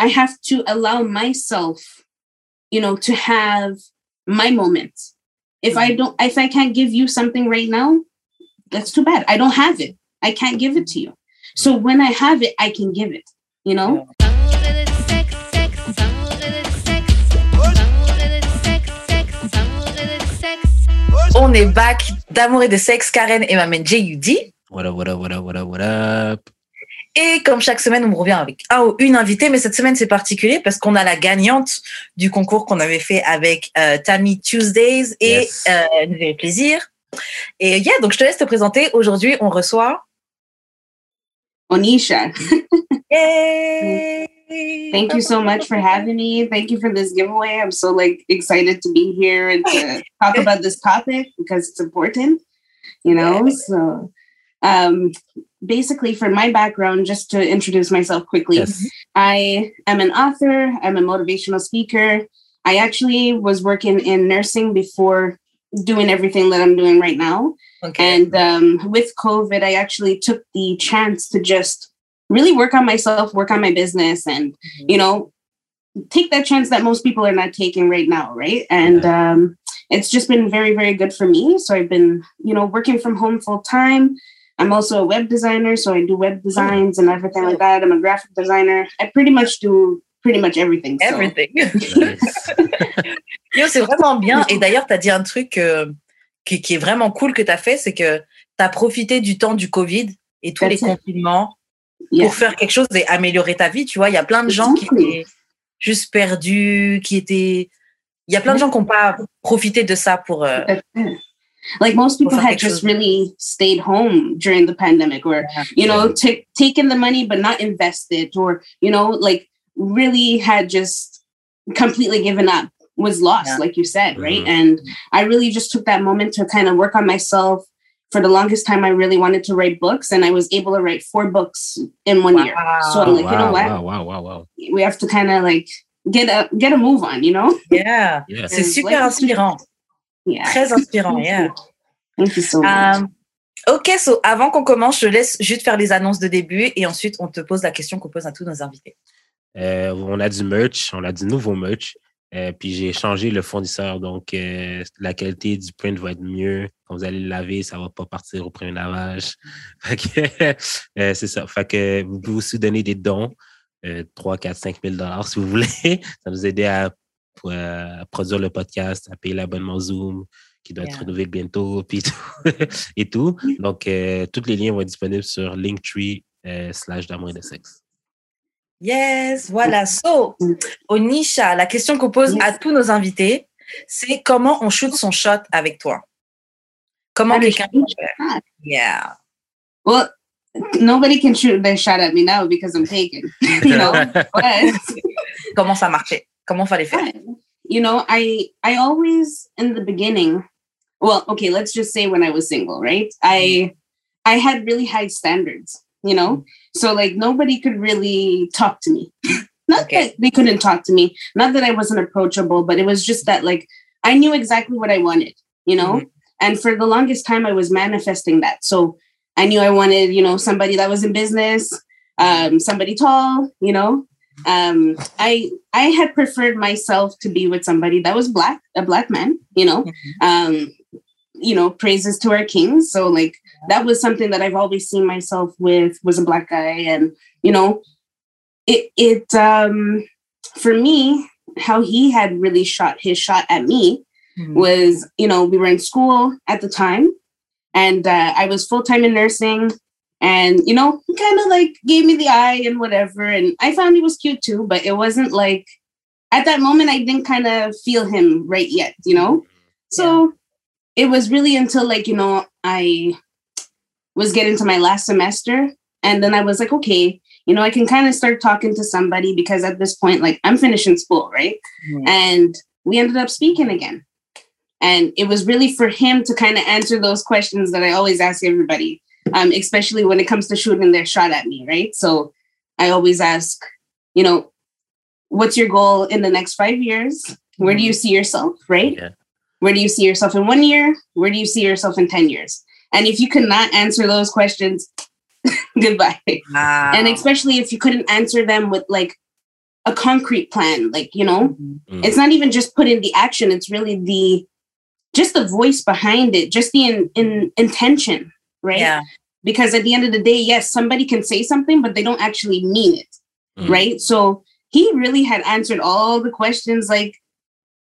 I have to allow myself, you know, to have my moment. If I mm. don't, if I can't give you something right now, that's too bad. I don't have it. I can't give it to you. So when I have it, I can give it, you know? On est back d'amour et de sexe, Karen et ma main J.U.D. What up, what up, what up, what up, what up? Et comme chaque semaine, on revient avec un ou une invitée, mais cette semaine, c'est particulier parce qu'on a la gagnante du concours qu'on avait fait avec euh, Tammy Tuesdays et Yes. euh, nous fait plaisir. Et yeah, donc je te laisse te présenter. Aujourd'hui, on reçoit. Onisha, Yay! thank you so much for having me. Thank you for this giveaway. I'm so like excited to be here and to talk about this topic because it's important, you know? So um basically for my background, just to introduce myself quickly, Yes. I am an author, I'm a motivational speaker. I actually was working in nursing before doing everything that I'm doing right now. Ok. And um, with COVID, I actually took the chance to just really work on myself, work on my business, and, you know, take that chance that most people are not taking right now, right? And um, it's just been very, very good for me. So I've been, you know, working from home full time. I'm also a web designer, so I do web designs and everything like that. I'm a graphic designer. I pretty much do pretty much everything. so- Everything. Nice. Yo, c'est vraiment bien. Et d'ailleurs, tu as dit un truc euh, qui, qui est vraiment cool que tu as fait, c'est que tu as profité du temps du Covid et tous That's les it. confinements Yeah. pour faire quelque chose et améliorer ta vie. Tu vois, il y a plein de gens qui étaient juste perdus, qui étaient. Il y a plein de gens qui n'ont pas profité de ça pour. euh. Like most people had just really stayed home during the pandemic, or you know, ta- taken the money but not invested, or you know, like really had just completely given up, was lost, Yeah. like you said, right? Mhm. And I really just took that moment to kind of work on myself. For the longest time, I really wanted to write books, and I was able to write four books in one year. So I'm like, you know what? wow, wow, wow, wow. We have to kind of like get a get a move on, you know? Yeah. Yes. C'est Ouais. super inspirant. Yeah. Très inspirant, yeah. Thank you so much. Um, ok, so avant qu'on commence, je laisse juste faire les annonces de début et ensuite on te pose la question qu'on pose à tous nos invités. Euh, on a du merch, on a du nouveau merch. Euh, puis j'ai changé le fournisseur, donc euh, la qualité du print va être mieux. Quand vous allez le laver, ça va pas partir au premier lavage. Euh, c'est ça. Fait que vous pouvez aussi donner des dons, euh, 3, 4, 5 000 dollars si vous voulez. Ça nous aider à, pour, euh, produire le podcast, à payer l'abonnement Zoom qui doit être Yeah. renouvelé bientôt, puis tout, et tout. Donc, euh, tous les liens vont être disponibles sur Linktree euh, slash d'amour et de sexe. Yes, voilà. So, Onisha, la question qu'on pose Yes. à tous nos invités, c'est comment on shoot son shot avec toi? Comment quelqu'un peut faire? Yeah. Well, nobody can shoot their shot at me now because I'm taken. you know, but Comment ça marchait? Comment fallait faire? you know, I I always in the beginning. Well, okay, let's just say when I was single, right? I I had really high standards, you know, so like nobody could really talk to me. Not Okay. that they couldn't talk to me, not that I wasn't approachable, but it was just that like I knew exactly what I wanted, you know. And for the longest time, I was manifesting that. So I knew I wanted, you know, somebody that was in business, um, somebody tall, you know. Um, I I had preferred myself to be with somebody that was black, a black man, you know. Um, you know, praises to our kings. So like that was something that I've always seen myself with was a black guy, and you know, it it um for me how he had really shot his shot at me Mhm. was you know we were in school at the time and uh, i was full-time in nursing and you know kind of like gave me the eye and whatever and i found he was cute too but it wasn't like at that moment i didn't kind of feel him right yet you know? So it was really until like you know i was getting to my last semester and then i was like okay you know i can kind of start talking to somebody because at this point like i'm finishing school right? Mhm. and we ended up speaking again. And it was really for him to kind of answer those questions that i always ask everybody um, especially when it comes to shooting their shot at me right? So i always ask you know what's your goal in the next five years? Where do you see yourself right? Yeah. where do you see yourself in one year? Where do you see yourself in 10 years? And if you cannot answer those questions goodbye. Ah. and especially if you couldn't answer them with like a concrete plan like you know? Mm. it's not even just put in the action it's really the just the voice behind it just the in, in intention right? Yeah. Because at the end of the day yes somebody can say something but they don't actually mean it Mm. right? So he really had answered all the questions like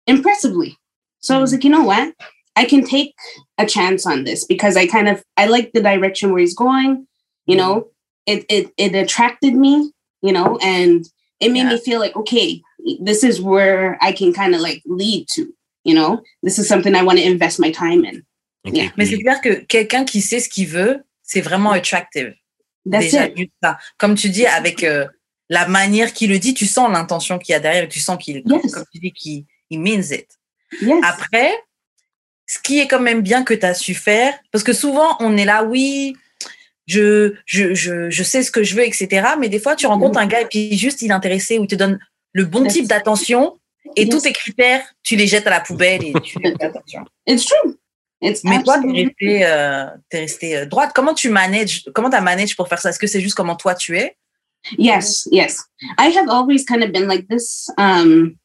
impressively. So i was Mhm. like you know what? I can take a chance on this because i kind of i like the direction where he's going you know? It it, it attracted me you know? And it made Yeah. me feel like okay this is where i can kind of like lead to you know? This is something i want to invest my time in. Ok, Yeah. Mais c'est clair que quelqu'un qui sait ce qu'il veut, c'est vraiment attractive. that's Déjà, it ça. Comme tu dis, avec euh, la manière qu'il le dit, tu sens l'intention qu'il y a derrière, tu sens qu'il, Yes. comme tu dis, qu'il il means it. yes Après, ce qui est quand même bien que tu as su faire, parce que souvent, on est là, oui, je, je, je, je sais ce que je veux, etc. Mais des fois, tu rencontres un gars et puis juste il est intéressé ou il te donne le bon type d'attention et Yes. tous tes critères, tu les jettes à la poubelle et tu fais attention. it's true Mais toi, tu es euh, t'es restée euh, droite. Comment tu manages, comment tu managé pour faire ça Est-ce que c'est juste comment toi tu es Yes, yes. I have always kind of been like this. Um,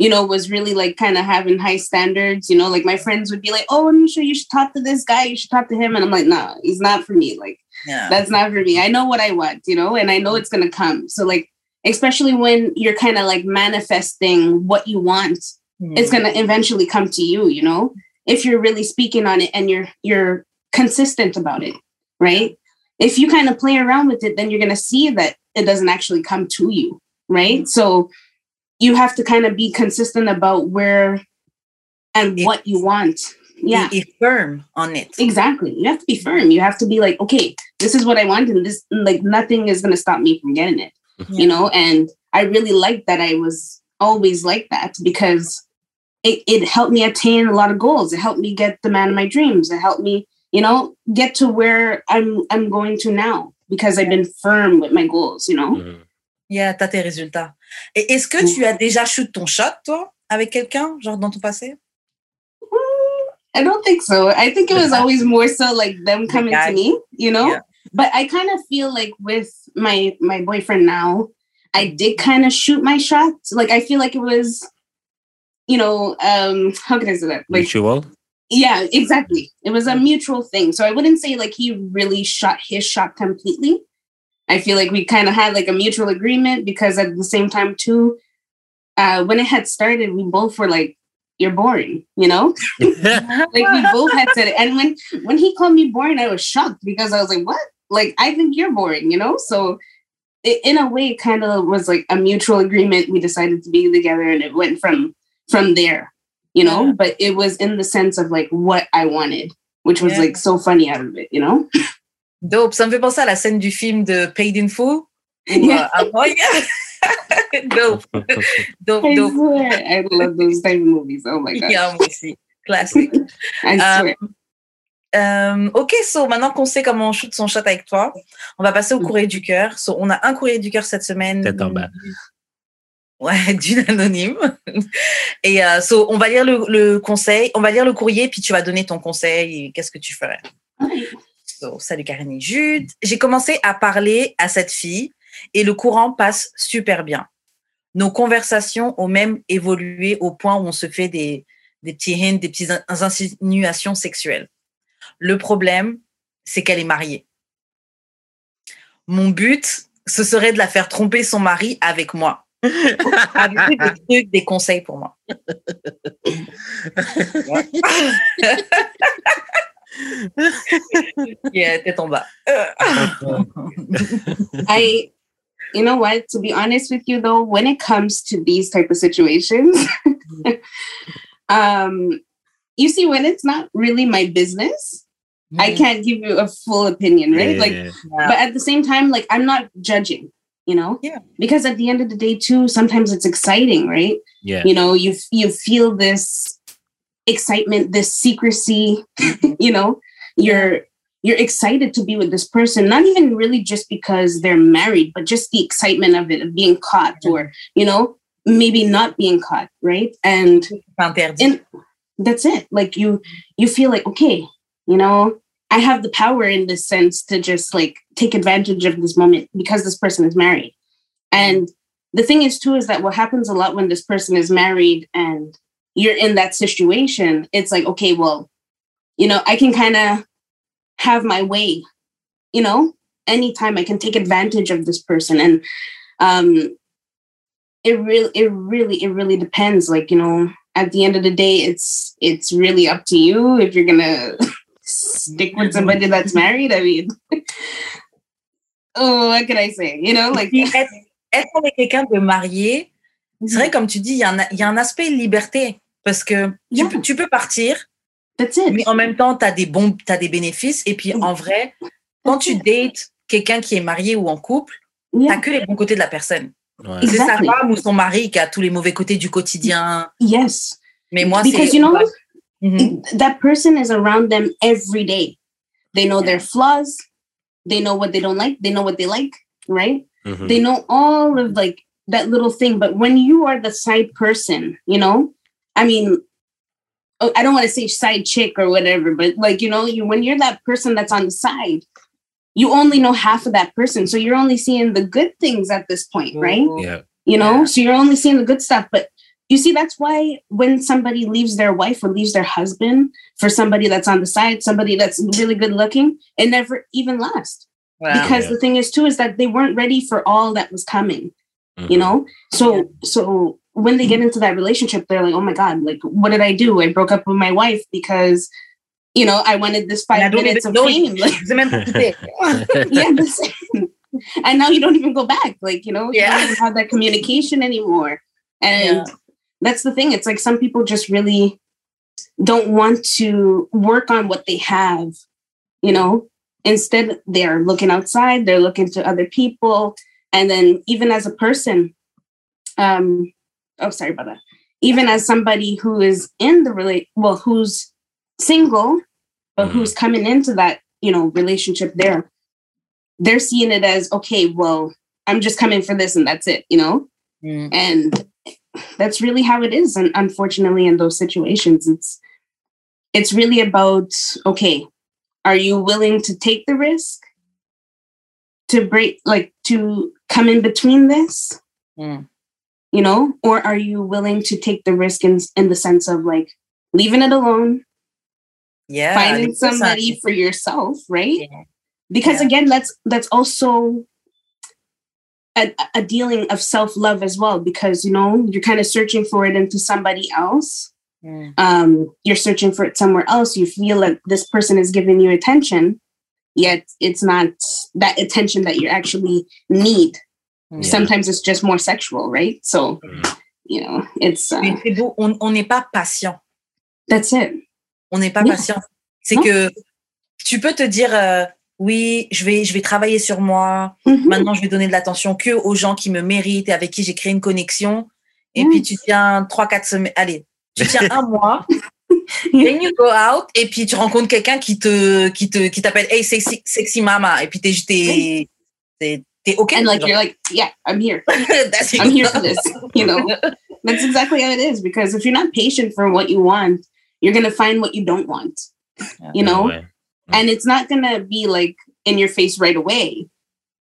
you know, was really like kind of having high standards. You know, like my friends would be like, "Oh, I'm sure you should talk to this guy. You should talk to him," and I'm like, "No, he's not for me. Like, Yeah. that's not for me. I know what I want. You know, and I know it's gonna come. So, like, especially when you're kind of like manifesting what you want, Hmm. it's gonna eventually come to you. You know, if you're really speaking on it and you're you're consistent about it, right? If you kind of play around with it, then you're gonna see that it doesn't actually come to you, right? So you have to kind of be consistent about where and Yeah. what you want. Yeah, Et, et firm on it. exactly. You have to be firm. You have to be like, okay, this is what I want, and this like nothing is gonna stop me from getting it. Mm-hmm. You know, and I really like that I was always like that because it, it helped me attain a lot of goals. It helped me get the man of my dreams. It helped me, you know, get to where I'm I'm going to now because I've been firm with my goals, you know. Mhm. Yeah, t'as tes résultats. Et est-ce que tu as déjà shoot ton shot, toi, avec quelqu'un, genre dans ton passé I don't think so. I think it was always more so like them coming guy. to me, you know. Yeah. But I kind of feel like with my my boyfriend now, I did kind of shoot my shot. Like I feel like it was, you know, um, how can I say that? Like Mutual? yeah, exactly. It was a mutual thing. So I wouldn't say like he really shot his shot completely. I feel like we kind of had like a mutual agreement because at the same time too, uh, when it had started, we both were like, "You're boring," you know. like we both had said it. And when when he called me boring, I was shocked because I was like, "What? Like I think you're boring," you know. So it, in a way, it kind of was like a mutual agreement. We decided to be together, and it went from from there, you know. Yeah. But it was in the sense of like what I wanted, which was Yeah. like so funny out of it, you know? Dope. Ça me fait penser à la scène du film de Paid in Full. Yeah. euh, dope. Dope, I dope. swear, I love those type of movies. Oh my god, Yeah, moi aussi. Classique. I swear. Euh, ok, so maintenant qu'on sait comment on shoot son shot avec toi, on va passer au courrier du cœur. So, on a un courrier du cœur cette semaine. Tête en bas. Ouais, d'une anonyme. Et euh, so, on va lire le, conseil, on va lire le courrier, puis tu vas donner ton conseil qu'est-ce que tu ferais. So, salut Karine Jude. J'ai commencé à parler à cette fille et le courant passe super bien. Nos conversations ont même évolué au point où on se fait des, des petits hints, des petites in- insinuations sexuelles. Le problème, c'est qu'elle est mariée. Mon but, ce serait de la faire tromper son mari avec moi. Avez-vous des trucs, des conseils pour moi? yeah, tête en bas. I, you know what? To be honest with you, though, when it comes to these type of situations, um, you see, when it's not really my business, I can't give you a full opinion, right? Like, Yeah. but at the same time, like, I'm not judging, you know? Yeah. Because at the end of the day, too, sometimes it's exciting, right? Yeah. You know, you you feel this excitement, this secrecy, you know, you're you're excited to be with this person, not even really just because they're married, but just the excitement of it, of being caught or, you know, maybe not being caught, right? And and that's it. Like you you feel like, okay, you know, I have the power in this sense to just like take advantage of this moment because this person is married. And the thing is too is that what happens a lot when this person is married and you're in that situation, it's like, okay, well, you know, I can kind of have my way, you know, anytime I can take advantage of this person. And um it really it really it really depends. Like, you know, at the end of the day, it's it's really up to you if you're gonna stick with somebody that's married? I mean oh, what can I say? You know, like être, être avec quelqu'un de marié, c'est vrai, comme tu dis, il y, a un, il y a un aspect liberté. Parce que tu, Yeah. peux, tu peux partir, that's it. mais en même temps, tu as des bons, t'as des bénéfices. Et puis, en vrai, quand tu dates quelqu'un qui est marié ou en couple, tu Yeah. que les bons côtés de la personne. Ouais. C'est sa femme ou son mari qui a tous les mauvais côtés du quotidien. Yes. Mais moi, Because c'est. you know, Mhm. that person is around them every day. They know their flaws. They know what they don't like. They know what they like, right? Mhm. They know all of like that little thing. But when you are the side person, you know, I mean, oh, I don't want to say side chick or whatever, but like, you know, you when you're that person that's on the side, you only know half of that person. So you're only seeing the good things at this point, right? Yeah. you know Yeah. so you're only seeing the good stuff but you see that's why when somebody leaves their wife or leaves their husband for somebody that's on the side somebody that's really good looking it never even lasts Voilà. because Yeah. the thing is too is that they weren't ready for all that was coming Mhm. you know so so when they get into that relationship they're like oh my god like what did i do i broke up with my wife because you know i wanted this five don't minutes of know fame like Je sais même pas qui t'es. yeah, the same. and now you don't even go back. Like, you know, you Yeah. don't even have that communication anymore. And Yeah. That's the thing. It's like some people just really don't want to work on what they have, you know. Instead, they're looking outside, they're looking to other people. And then even as a person, um, oh sorry about that. Even as somebody who is in the relate well, who's single, but Mhm. who's coming into that, you know, relationship there, they're seeing it as okay, well, I'm just coming for this and that's it, you know? Mm. And that's really how it is. And unfortunately, in those situations, it's it's really about okay, are you willing to take the risk to break like to come in between this? Mm. You know, or are you willing to take the risk in in the sense of like leaving it alone, Yeah, finding ça- somebody for yourself, right? Yeah. Because Yeah. again, that's that's also a, a dealing of self love as well. Because you know you're kind of searching for it into somebody else. Mm. Um, you're searching for it somewhere else. You feel like this person is giving you attention, yet it's not that attention that you actually need. Mm. Sometimes it's just more sexual, right? So Mm. you know, it's uh, c'est beau, on on n'est pas patient. that's it. On n'est pas Non. patient. C'est que tu peux te dire euh, oui, je vais je vais travailler sur moi. Mhm. Maintenant, je vais donner de l'attention que aux gens qui me méritent et avec qui j'ai créé une connexion. Et Mm. puis tu tiens trois quatre semaines. Allez, tu tiens un mois. Then you go out et puis tu rencontres quelqu'un qui te qui te qui t'appelle hey sexy sexy mama et puis t'es t'es t'es t'es ok. And like you're like, yeah, I'm here. That's. I'm here for this. You know, that's exactly how it is. Because if you're not patient for what you want, you're gonna find what you don't want. You know? Mm-hmm. and it's not gonna be like in your face right away.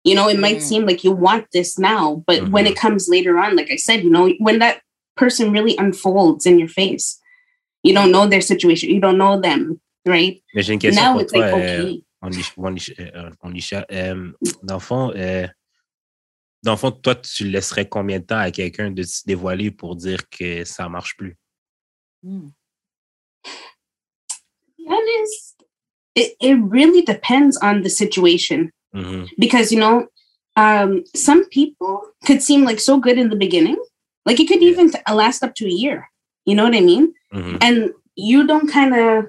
You know, it might Mm. seem like you want this now, but when it mm-hmm. comes later on, like I said, you know, when that person really unfolds in your face, you don't know their situation, you don't know them, right? Mais j'ai une question now it's toi, like euh, okay. on y- on euh, on euh, dans le fond, euh, dans le fond, toi, tu laisserais combien de temps à quelqu'un de se dévoiler pour dire que ça marche plus? Mm. honest, it, it really depends on the situation. Mhm. because you know um some people could seem like so good in the beginning like it could Yeah. even t- last up to a year you know what i mean Mhm. and you don't kind of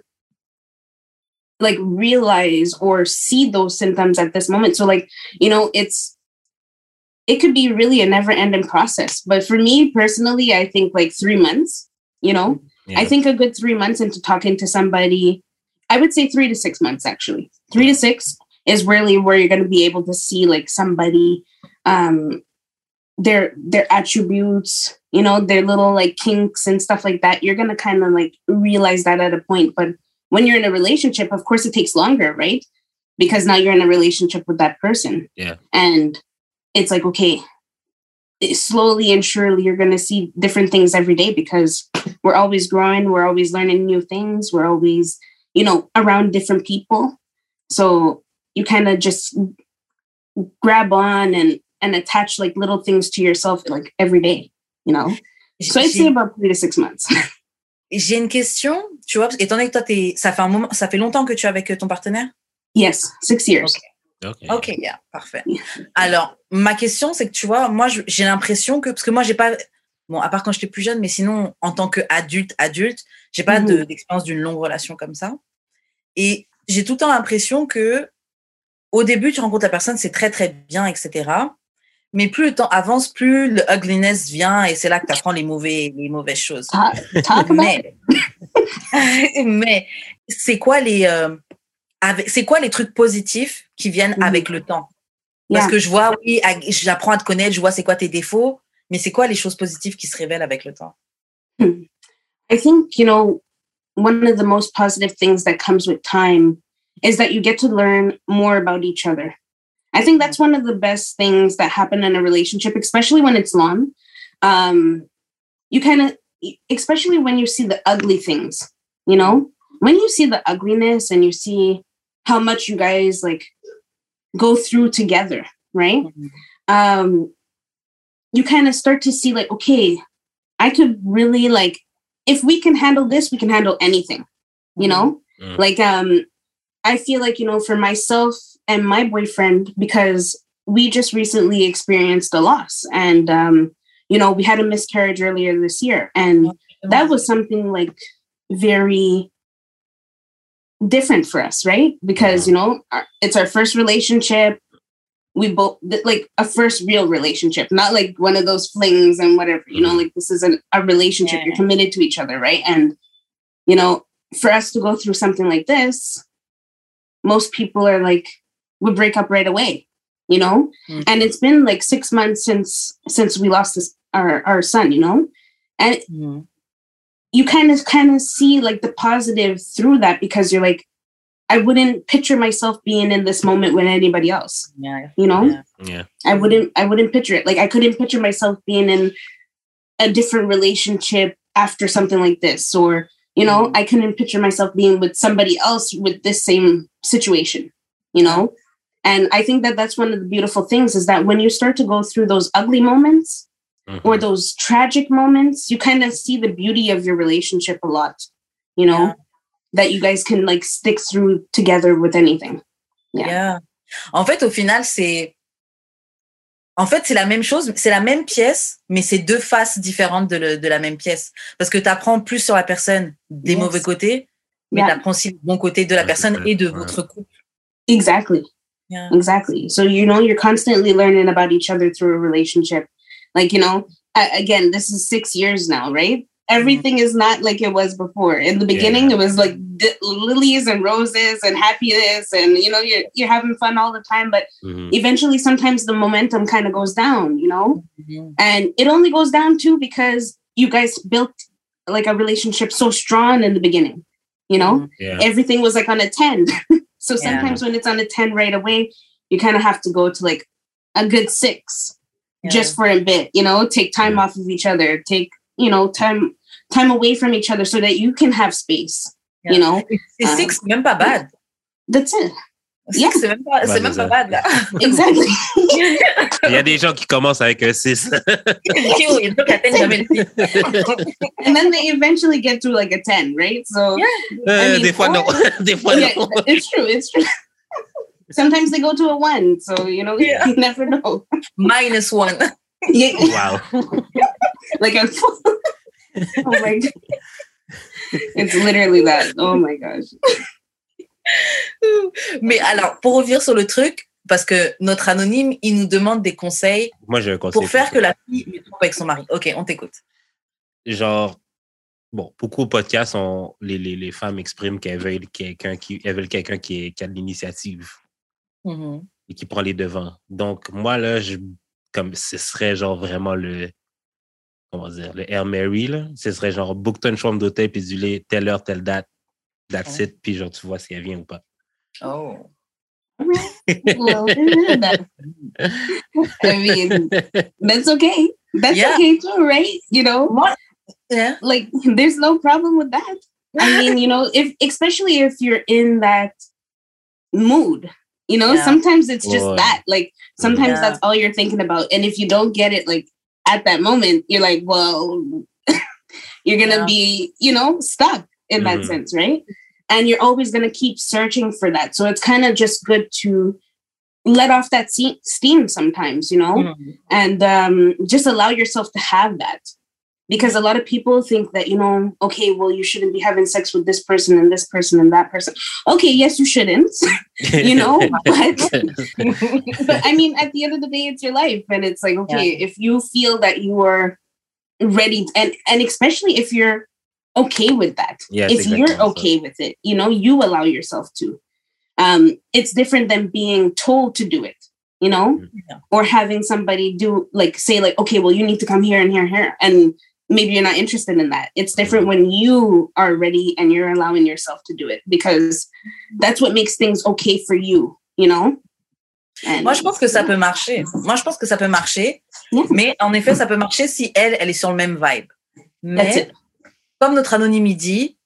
like realize or see those symptoms at this moment so like you know it's it could be really a never ending process but for me personally i think like three months you know Yeah. I think a good three months into talking to somebody, I would say three to six months actually. Three to six is really where you're going to be able to see like somebody, um, their their attributes, you know, their little like kinks and stuff like that. You're gonna kind of like realize that at a point. But when you're in a relationship, of course, it takes longer, right? Because now you're in a relationship with that person. Yeah. And it's like, okay, slowly and surely you're going to see different things every day because we're always growing we're always learning new things we're always you know around different people so you kind of just grab on and and attach like little things to yourself like every day you know? So i'd say about three to six months j'ai une question tu vois étant donné que toi t'es ça fait un moment ça fait longtemps que tu es avec ton partenaire? Yes six years okay. Ok, ok, yeah, parfait. Alors, ma question, c'est que tu vois, moi, j'ai l'impression que, parce que moi, j'ai pas, bon, à part quand j'étais plus jeune, mais sinon, en tant qu'adulte, adulte, j'ai pas mm -hmm. d'expérience d'une longue relation comme ça. Et j'ai tout le temps l'impression que, au début, tu rencontres la personne, c'est très, très bien, etc. Mais plus le temps avance, plus le ugliness vient et c'est là que tu apprends les, mauvais, les mauvaises choses. Talk mais, mais c'est quoi les. Euh, c'est quoi les trucs positifs qui viennent mm -hmm. avec le temps? Parce yeah. que je vois, oui, j'apprends à te connaître, je vois c'est quoi tes défauts, mais c'est quoi les choses positives qui se révèlent avec le temps? Hmm. I think, you know, one of the most positive things that comes with time is that you get to learn more about each other. I think that's one of the best things that happen in a relationship, especially when it's long. Um, you kind of, especially when you see the ugly things, you know, when you see the ugliness and you see how much you guys like go through together, right? Mm-hmm. Um, you kind of start to see like, okay, I could really like, if we can handle this, we can handle anything, you know? Mm-hmm. Like, um, I feel like, you know, for myself and my boyfriend, because we just recently experienced a loss and, um, you know, we had a miscarriage earlier this year. And that was something like very different for us, right? Because, you know, it's our first relationship. We both like a first real relationship, not like one of those flings and whatever, you know, like this is an, a relationship. Yeah. You're committed to each other, right? And, you know, for us to go through something like this, most people are like, we break up right away, you know? Mm-hmm. And it's been like six months since since we lost this our, our son, you know? And mm-hmm you kind of kind of see like the positive through that because you're like i wouldn't picture myself being in this moment with anybody else yeah you know yeah, yeah. i wouldn't i wouldn't picture it like i couldn't picture myself being in a different relationship after something like this or you know mm-hmm. i couldn't picture myself being with somebody else with this same situation you know and i think that that's one of the beautiful things is that when you start to go through those ugly moments mm-hmm. or those tragic moments, you kind of see the beauty of your relationship a lot, you know, yeah. That you guys can like stick through together with anything. Yeah. yeah. En fait, au final, c'est. En fait, c'est la même chose, c'est la même pièce, mais c'est deux faces différentes de, le, de la même pièce. Parce que tu apprends plus sur la personne des yes. mauvais côtés, mais yeah. tu apprends aussi le bon côté de la personne et de votre couple. Exactly. Yeah. Exactly. So, you know, you're constantly learning about each other through a relationship. Like, you know, again, this is six years now, right? Everything mm-hmm. is not like it was before. In the beginning, yeah. it was like d- lilies and roses and happiness, and you know, you're you're having fun all the time. But mm-hmm. eventually, sometimes the momentum kind of goes down, you know, mm-hmm. and it only goes down too because you guys built like a relationship so strong in the beginning. You know, mm-hmm. yeah. everything was like on a ten. so sometimes yeah. when it's on a ten right away, you kind of have to go to like a good six yeah. just for a bit, you know, take time yeah. off of each other, take, you know, time time away from each other so that you can have space, yeah. you know. C'est um, six, même pas bad. That's it. Yeah. C'est même pas, c'est même pas bad, là. Exactly. Il y a des gens qui commencent avec un 6. and then they eventually get to like a 10, right? So, yeah. I mean, des fois, non. des fois, yeah, non. It's true, it's true. Sometimes they go to a one, so you know yeah. you never know. Minus one. Yeah. Wow. like a. oh my god. It's literally that. Oh my gosh. Mais alors, pour revenir sur le truc, parce que notre anonyme, il nous demande des conseils Moi, j'ai un conseil pour faire que la fille ne trompe avec son mari. Ok, on t'écoute. Genre, bon, beaucoup de podcasts, on, les, les, les femmes expriment qu'elles veulent quelqu'un qui, elles veulent quelqu'un qui, qui a de l'initiative mm-hmm. et qui prend les devants. Donc, moi, là, je, comme ce serait genre vraiment le, comment dire, le Air Mary, là. Ce serait genre, book-toi une chambre d'hôtel, puis dis telle heure, telle date, that's Oh. it, puis genre, tu vois si elle vient ou pas. Oh. well, I mean, that's okay. That's Yeah. okay too, right? You know, Moi, yeah. like there's no problem with that. I mean, you know, if especially if you're in that mood, you know, Yeah. sometimes it's just Well, that. Like sometimes Yeah. that's all you're thinking about. And if you don't get it like at that moment, you're like, well, you're gonna Yeah. be, you know, stuck in that Mhm. sense, right? And you're always gonna keep searching for that. So it's kind of just good to let off that steam sometimes, you know, Mhm. and um, just allow yourself to have that because a lot of people think that you know okay well you shouldn't be having sex with this person and this person and that person. Okay yes you shouldn't you know but but i mean at the end of the day it's your life and it's like okay if you feel that you are ready and and especially if you're okay with that. Yes, if exactly. you're okay with it you know you allow yourself to. Um it's different than being told to do it you know? Yeah. or having somebody do like say like okay well you need to come here and here and here and maybe you're not interested in that it's different when you are ready and you're allowing yourself to do it because that's what makes things okay for you you know? And- Moi, je pense que ça peut marcher. Moi, je pense que ça peut marcher. Yeah. Mais en effet, ça peut marcher si elle, elle est sur le même vibe. Mais it. comme notre anonyme il dit,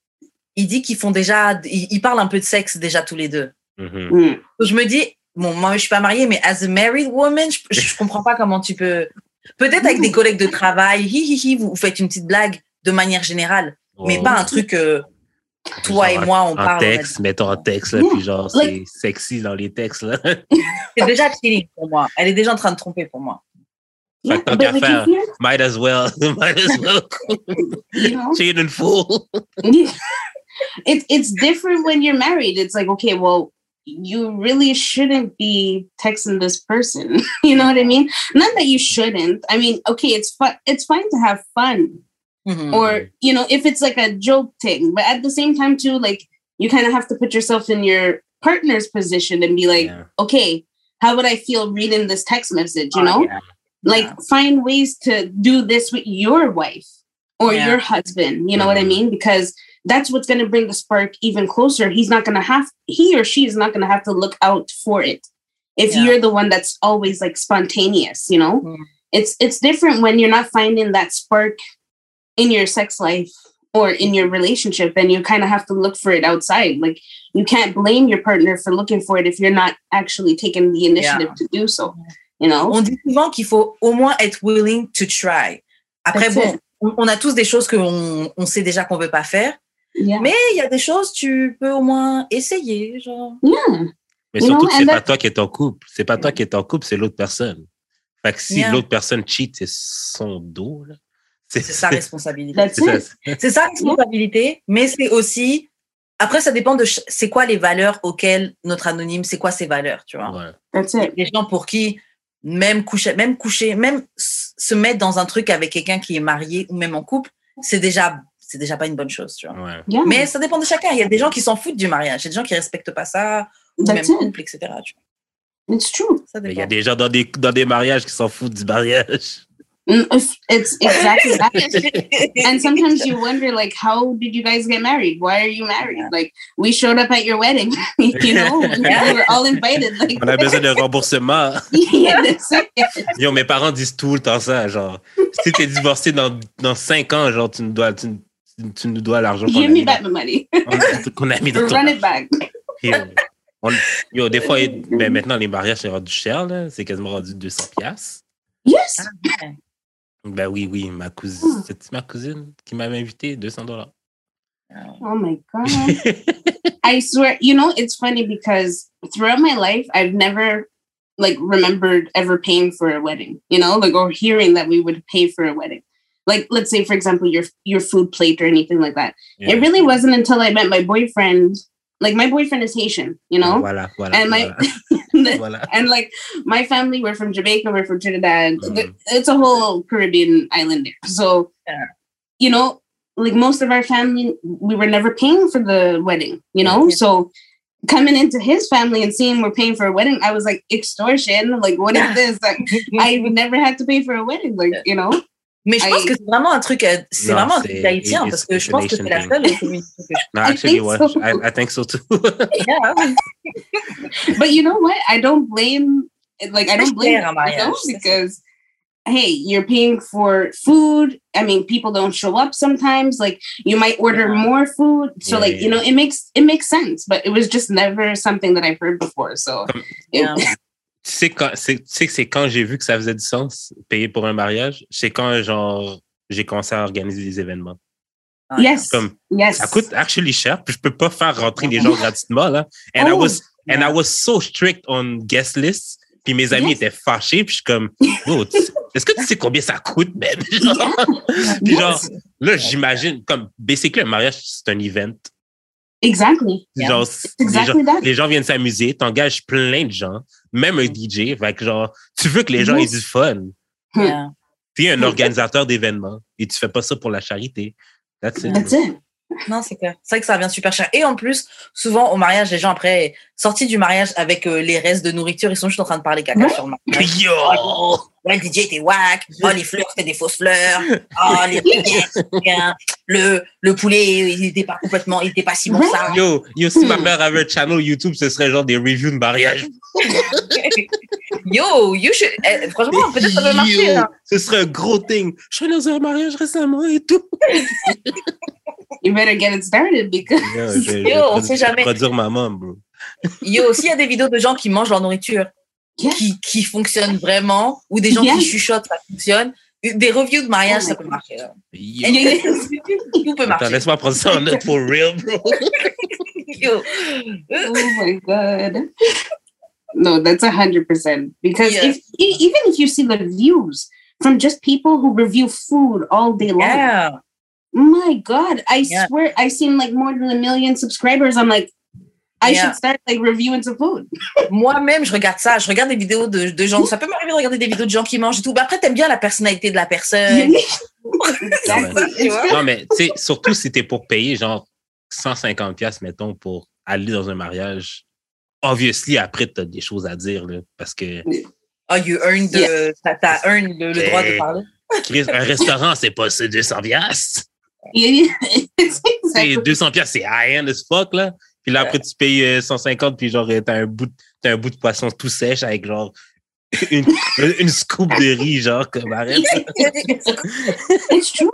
il dit qu'ils font déjà, ils, ils parlent un peu de sexe déjà tous les deux. Mhm. Mm. Donc, je me dis, bon, moi, je suis pas mariée, mais as a married woman, je, je comprends pas comment tu peux. Peut-être avec des collègues de travail, hi hi hi, vous, faites une petite blague de manière générale, mais Ouais. pas un truc. euh, toi et moi, on en parle. texte, mettons en texte, là, Yeah. puis genre, Like- c'est sexy dans les textes, là. C'est déjà cheating pour moi. Elle est déjà en train de tromper pour moi. Yeah, Fait que tant qu'à faire, might as well, might as well. you know Cheat in full. Yeah. it's it's different when you're married. It's like, okay, well, you really shouldn't be texting this person. you know what I mean? Not that you shouldn't. I mean, okay, it's fun. It's fine to have fun, Mhm. or you know, if it's like a joke thing. But at the same time, too, like you kind of have to put yourself in your partner's position and be like, Yeah. okay, how would I feel reading this text message? You Oh, know, yeah. like Yeah. find ways to do this with your wife or your husband you know what i Mhm. mean because that's what's going to bring the spark even closer he's not going to have he or she is not going to have to look out for it if Yeah. you're the one that's always like spontaneous you know Mm. it's it's different when you're not finding that spark in your sex life or in your relationship and you kind of have to look for it outside like you can't blame your partner for looking for it if you're not actually taking the initiative to do so you know On dit souvent qu'il faut au moins être willing to try. Après, That's bon, it. on, on a tous des choses qu'on on sait déjà qu'on veut pas faire, yeah mais il y a des choses tu peux au moins essayer, genre. yeah Mais You surtout c'est and pas toi qui es en couple. C'est pas toi qui es en couple, c'est l'autre personne. Fait que si Yeah. l'autre personne cheat, c'est son dos, là. C'est sa responsabilité. c'est it ça. C'est sa responsabilité, mais c'est aussi. Après, ça dépend de ch- c'est quoi les valeurs auxquelles notre anonyme, c'est quoi ses valeurs, tu vois? Ouais. Les gens pour qui même coucher, même coucher, même s- se mettre dans un truc avec quelqu'un qui est marié ou même en couple, c'est déjà, c'est déjà pas une bonne chose, tu vois. Ouais. yeah Mais ça dépend de chacun. Il y a des gens qui s'en foutent du mariage, il y a des gens qui respectent pas ça, ou même couple, etc. tu vois. it's true Ça Mais Il y a des gens dans des, dans des mariages qui s'en foutent du mariage. Mm, It's, exactly that. And sometimes you wonder, like, how did you guys get married? Why are you married? Like, we showed up at your wedding, you know, we were all invited. Like, On a besoin de remboursement. Yo, mes parents disent tout le temps ça, genre, si t'es divorcé dans, dans 5 ans, genre, tu nous dois, tu, tu nous dois l'argent qu'on a Give mis me back my money. qu'on a mis dans Run it back. Yo, on- yo, des fois, mais maintenant, les mariages, c'est rendu cher, là. C'est quasiment rendu 200 piastres. Yes. Ouais. Ben oui, oui, ma cousine, c'est ma cousine qui m'avait invité, 200 dollars. Oh my God. I swear, you know, it's funny because throughout my life, I've never like remembered ever paying for a wedding, you know, like or hearing that we would pay for a wedding. Like, let's say, for example, your your food plate or anything like that. It really wasn't until I met my boyfriend. Like, my boyfriend is Haitian, you know, Voilà, voilà. and my voilà, voilà. and like my family, we're from Jamaica, we're from Trinidad. Mhm. It's a whole Caribbean island there. So, Yeah. you know, like most of our family, we were never paying for the wedding, you know? Yeah. So coming into his family and seeing we're paying for a wedding, I was like, extortion. Like, what is this? Like, I never had to pay for a wedding, like, you know? Mais je pense I- que c'est vraiment un truc, euh, c'est Non, vraiment un truc haïtien parce que je pense que c'est la seule euh, communauté que je No, I actually, think ouais, so. I, I think so too. connais. But you know what? I don't blame like I don't blame Cher un them, you know, mariage, c'est ça. because hey, you're paying for food. I mean, people don't show up sometimes. Like you might order Yeah. more food. So Yeah, like, yeah. you know, it makes it makes sense. But it was just never something that I've heard before. So it- Yeah. tu sais quand c'est tu sais que c'est quand j'ai vu que ça faisait du sens payer pour un mariage, c'est quand genre j'ai commencé à organiser des événements. Yes. Comme yes. ça coûte actually cher, puis je peux pas faire rentrer les gens gratuitement là. And I Oh, was and. I was so strict on guest lists. Puis mes amis Yes. étaient fâchés, puis je suis comme tu- est-ce que tu sais combien ça coûte même Genre, puis Yes. genre là j'imagine comme basically un mariage c'est un event. Exactly. Yeah. Genre les gens, exactly that. les gens viennent s'amuser, t'engages plein de gens, même un DJ. Fait que genre, tu veux que les gens aient du fun. Yeah. Puis un organisateur d'événements. Et tu fais pas ça pour la charité. That's it. That's it. Non, c'est clair. C'est vrai que ça revient super cher. Et en plus, souvent au mariage, les gens après, sortis du mariage avec euh, les restes de nourriture, ils sont juste en train de parler caca sur le mariage. Yo! Ouais, le DJ était whack. Oh, les fleurs, c'était des fausses fleurs. Oh, les bien. Le, le poulet, il était pas complètement, il était pas si bon que ça. Yo, yo, si ma Hmm. mère avait un channel YouTube, ce serait genre des reviews de mariage. Yo, you should, eh, franchement, peut-être ça peut marcher. Yo, hein. Ce serait un gros thing. Je suis dans un mariage récemment et tout. You better get it started because Yo, je, je on sait je vais jamais. produire ma mom, bro. Yo, s'il y a des vidéos de gens qui mangent leur nourriture, Yeah. qui, qui fonctionnent vraiment, ou des gens qui chuchotent, ça fonctionne. Des reviews de mariage, Oh ça my peut marcher. là. Yo. Tout peut Attends, marcher. laisse-moi prendre ça en note for real, bro. Yo. oh my god. No, that's a hundred percent. Because Yeah. if even if you see the views from just people who review food all day long, Yeah. my god, I Yeah. swear I've seen like more than a million subscribers. I'm like, I Yeah. should start like reviewing some food. Moi-même, je regarde ça. Je regarde des vidéos de, de gens. Ça peut m'arriver de regarder des vidéos de gens qui mangent et tout. Mais après, t'aimes bien la personnalité de la personne. Non, mais tu sais, surtout si t'es pour payer genre 150$, piastres, mettons, pour aller dans un mariage, obviously, après, t'as des choses à dire, là, parce que Oh, you earn the, t'as, t'as earn le, le droit de parler. Chris, un restaurant, c'est pas ça 200$. piastres. Yeah, it's C'est exactly. 200$, piastres, c'est high-end as fuck, là. Puis là, après, tu payes euh, 150$, puis genre, t'as un bout, de- un bout de poisson tout sèche avec genre une, une scoop de riz, genre, comme arrête. It's true.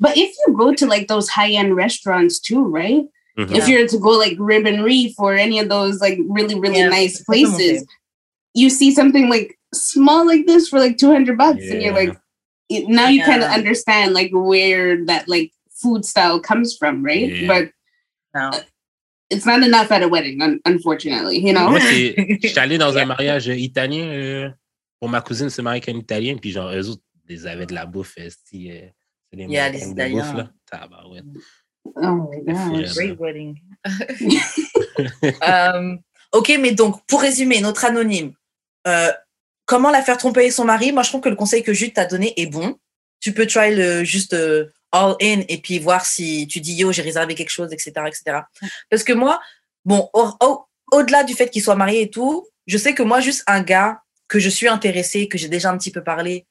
But if you go to like those high end restaurants too, right? Mhm. If you're to go like Rib and Reef or any of those like really, really Yeah, nice that's what I'm places, you see something like small like this for like 200 bucks and you're like now you kind of understand like where that like food style comes from right Yeah. but Non. It's not enough at a wedding un- unfortunately you know? Moi, c'est. J'étais allé dans un mariage italien euh, pour ma cousine, c'est marié avec un italien, puis genre, eux autres, ils avaient de la bouffe. euh, si, euh, c'est des Yeah, montagnes les de Italiens. bouffe, là. Tabarouette. oh my gosh. Great wedding. Euh, ok, mais donc, pour résumer, notre anonyme, euh, comment la faire tromper son mari? Moi, je trouve que le conseil que Jude t'a donné est bon. Tu peux try le juste euh, all in et puis voir si tu dis yo, j'ai réservé quelque chose, etc., etc. Parce que moi, bon, au- au- au-delà du fait qu'il soit marié et tout, je sais que moi, juste un gars que je suis intéressée, que j'ai déjà un petit peu parlé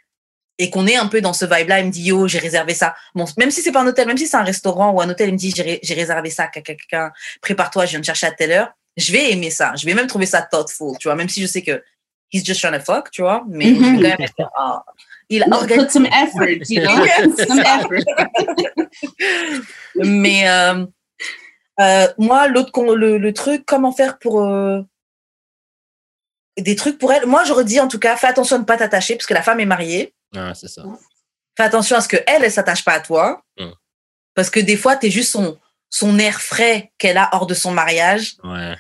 et qu'on est un peu dans ce vibe-là, il me dit yo, j'ai réservé ça. Bon, même si c'est pas un hôtel, même si c'est un restaurant ou un hôtel, il me dit j'ai ré- j'ai réservé ça, quelqu'un, prépare-toi, je viens de chercher à telle heure. Je vais aimer ça. Je vais même trouver ça thoughtful, tu vois, même si je sais que he's just trying to fuck, tu vois, mais je vais quand même être, ah, il a organisé. put some effort you know some effort Mais euh, euh, moi, l'autre le, le truc, comment faire pour euh, des trucs pour elle? Moi, j'aurais dit en tout cas, fais attention à ne pas t'attacher parce que la femme est mariée. Ah, c'est ça. Fais attention à ce que elle, elle s'attache pas à toi, Mm. parce que des fois, t'es juste son son air frais qu'elle a hors de son mariage. Ouais.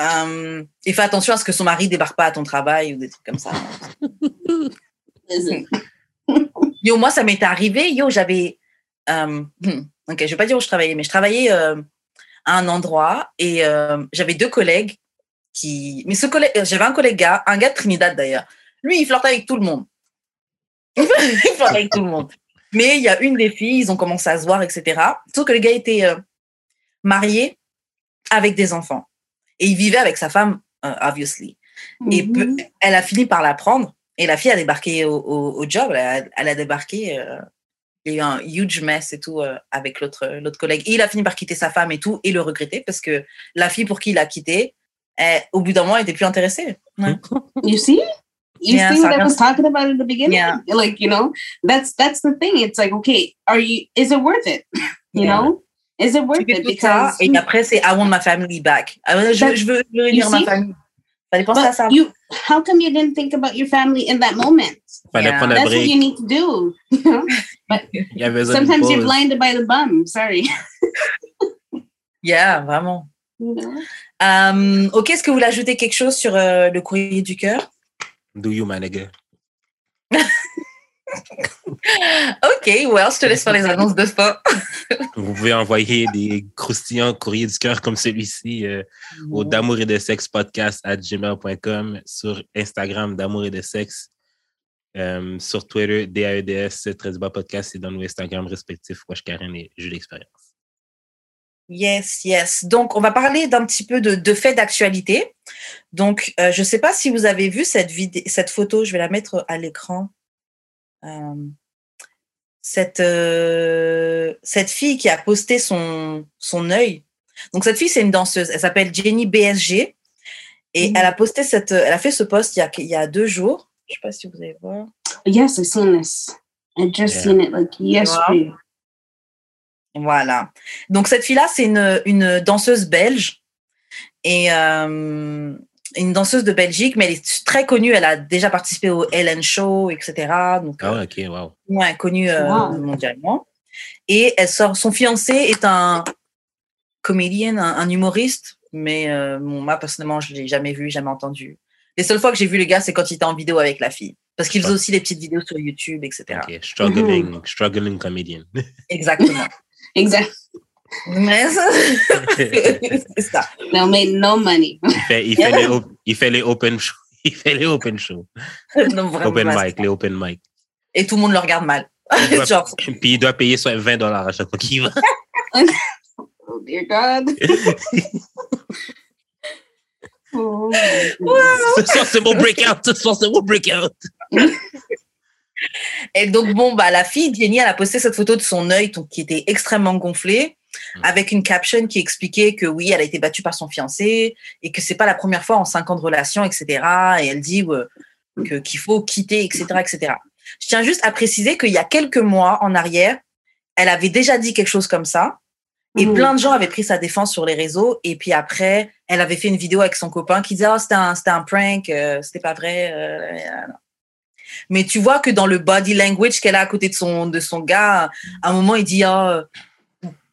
Euh, et fais attention à ce que son mari débarque pas à ton travail ou des trucs comme ça. Listen, Yo, moi, ça m'était arrivé. Yo, j'avais. euh, hmm, ok, je vais pas dire où je travaillais, mais je travaillais euh, à un endroit et euh, j'avais deux collègues qui. Mais ce collègue, euh, j'avais un collègue gars, un gars de Trinidad d'ailleurs. Lui, il flirtait avec tout le monde. il flirtait avec tout le monde. Mais il y a une des filles, ils ont commencé à se voir, etc. Sauf que le gars était marié avec des enfants et il vivait avec sa femme, obviously. Et mhm. elle a fini par l'apprendre. Et la fille a débarqué au, au, au job, elle a, elle a débarqué, euh, il y a eu un huge mess et tout euh, avec l'autre l'autre collègue. Et il a fini par quitter sa femme et tout, et le regretter parce que la fille pour qui il a quitté, elle, au bout d'un moment, elle était plus intéressée. Ouais. You see? You Yeah, see what I was talking about in the beginning? Yeah. Like, you know, that's that's the thing. It's like, okay, are you is it worth it? You Yeah. know? Is it worth it? ça, Because et après, c'est I want my family back. Ah je, veux, je veux réunir ma famille. Fallait penser à ça. but you how come you didn't think about your family in that moment? Yeah. That's what you need to do. Sometimes you're blinded by the bum. Sorry. Yeah, vraiment. Euh, ok, est-ce que vous voulez ajouter quelque chose sur euh, le courrier du cœur? Do you, my nigga? Ok, well, je te laisse faire les annonces de fin. Vous pouvez envoyer des croustillants courriers du cœur comme celui-ci euh, au d'amour et de sexe podcast à gmail.com, sur Instagram d'amour et de sexe, euh, sur Twitter DAEDS, 13 bas podcast et dans nos Instagram respectifs, Wesh Karen et Jus d'expérience. Yes, yes. Donc, on va parler d'un petit peu de, de faits d'actualité. Donc, euh, je ne sais pas si vous avez vu cette, cette photo, je vais la mettre à l'écran. Euh, cette, euh, cette fille qui a posté son, son œil. Donc, cette fille, c'est une danseuse. Elle s'appelle Jenny BSG. Et Mhm. elle a posté cette, elle a fait ce post il y a, il y a deux jours. Je ne sais pas si vous allez voir. Yes, I've seen this. I just Yeah. seen it like yesterday. Voilà. Donc cette fille-là, c'est une, une danseuse belge et euh, une danseuse de Belgique, mais elle est très connue. Elle a déjà participé au Ellen Show, etc. Donc Ah euh, ouais, ok, wow. ouais, connue euh, Wow. mondialement. Et elle sort. Son fiancé est un comédien, un, un humoriste, mais euh, bon, moi personnellement, je l'ai jamais vu, jamais entendu. Les seules fois que j'ai vu le gars, c'est quand il était en vidéo avec la fille, parce qu'il faisait aussi des petites vidéos sur YouTube, etc. Ok, struggling, struggling comedian. Exactement. Exactly. Mais c'est ça. They'll make no money. il, fait, il, fait les, il fait les open shows. Il fait les open shows. Non, vraiment, Open mic, les open mic. Et tout le monde le regarde mal. Il doit- Genre, Puis il doit payer soit 20 dollars à chaque fois qu'il va. Oh dear God. oh, Ce soir, c'est mon breakout. Ce soir, c'est mon breakout. et donc, bon, bah, la fille, Jenny, elle a posté cette photo de son œil donc, qui était extrêmement gonflé, Mm. avec une caption qui expliquait que oui, elle a été battue par son fiancé et que c'est pas la première fois en cinq ans de relation, etc. Et elle dit que qu'il faut quitter, etc., etc. Je tiens juste à préciser qu'il y a quelques mois en arrière, elle avait déjà dit quelque chose comme ça. Et Mhm. plein de gens avaient pris sa défense sur les réseaux. Et puis après, elle avait fait une vidéo avec son copain qui disait Oh, c'était un, un prank, euh, c'était pas vrai. euh, non. Mais tu vois que dans le body language qu'elle a à côté de son, de son gars, à un moment, il dit euh,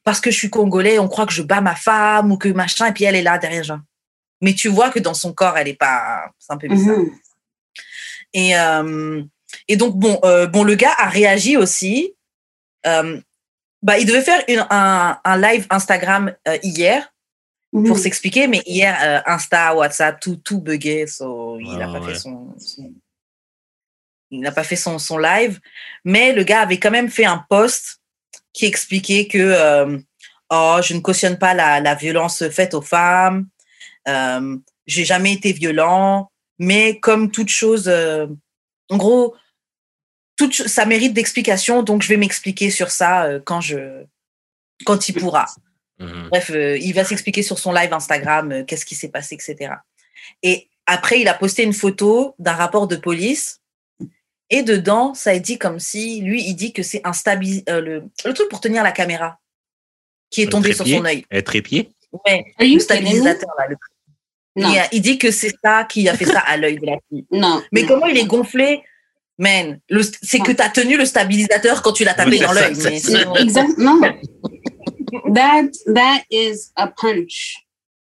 Parce que je suis congolais, on croit que je bats ma femme ou que machin. Et puis elle est là derrière, genre. Mais tu vois que dans son corps, elle est pas. C'est un peu bizarre. Mhm. Et, euh, et donc, bon, euh, bon, le gars a réagi aussi. Euh, bah, il devait faire une- un, un live Instagram euh, hier pour Mhm. s'expliquer, mais hier, euh, Insta, WhatsApp, tout, tout bugué. So, il n'a Ah, pas ouais. fait son, son- il n'a pas fait son, son live. Mais le gars avait quand même fait un post qui expliquait que euh, oh, je ne cautionne pas la, la violence faite aux femmes. Euh, j'ai jamais été violent, mais comme toute chose, euh, en gros, toute, ça mérite d'explication, donc je vais m'expliquer sur ça euh, quand je, quand il pourra. Mhm. Bref, il va s'expliquer sur son live Instagram qu'est-ce qui s'est passé, etc. Et après, il a posté une photo d'un rapport de police. Et dedans, ça est dit comme si, lui, il dit que c'est un stabi- euh, le, le truc pour tenir la caméra qui est tombé sur son œil. Un trépied? Ouais, Are le stabilisateur, là. le- No, Il, a- il dit que c'est ça qui a fait ça à l'œil de la fille. no. Mais comment il est gonflé? Man, c'est que tu as tenu le stabilisateur quand tu l'as tapé Oui, dans l'œil. No. that that is a punch.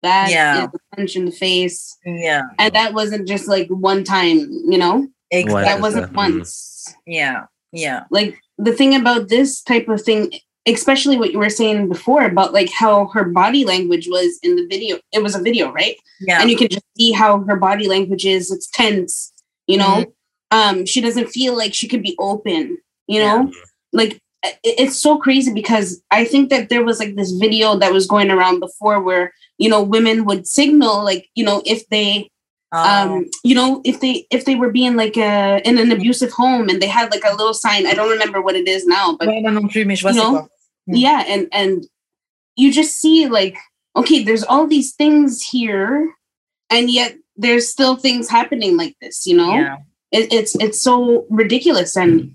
That is Yeah. a punch in the face, Yeah, and that wasn't just like one time. You know, Ouais, exact. that wasn't ça. Once. Yeah, yeah. Like the thing about this type of thing, especially what you were saying before about like how her body language was in the video. It was a video, right? Yeah. and you can just see how her body language is it's tense you know um she doesn't feel like she could be open you know like it's so crazy because i think that there was like this video that was going around before where you know women would signal like you know if they Um you know if they if they were being like uh in an abusive home and they had like a little sign i don't remember what it is now but Ouais, moi non plus, mais je vois c'est you know. Mm. yeah and and you just see like okay there's all these things here and yet there's still things happening like this you know Yeah. it, it's it's so ridiculous and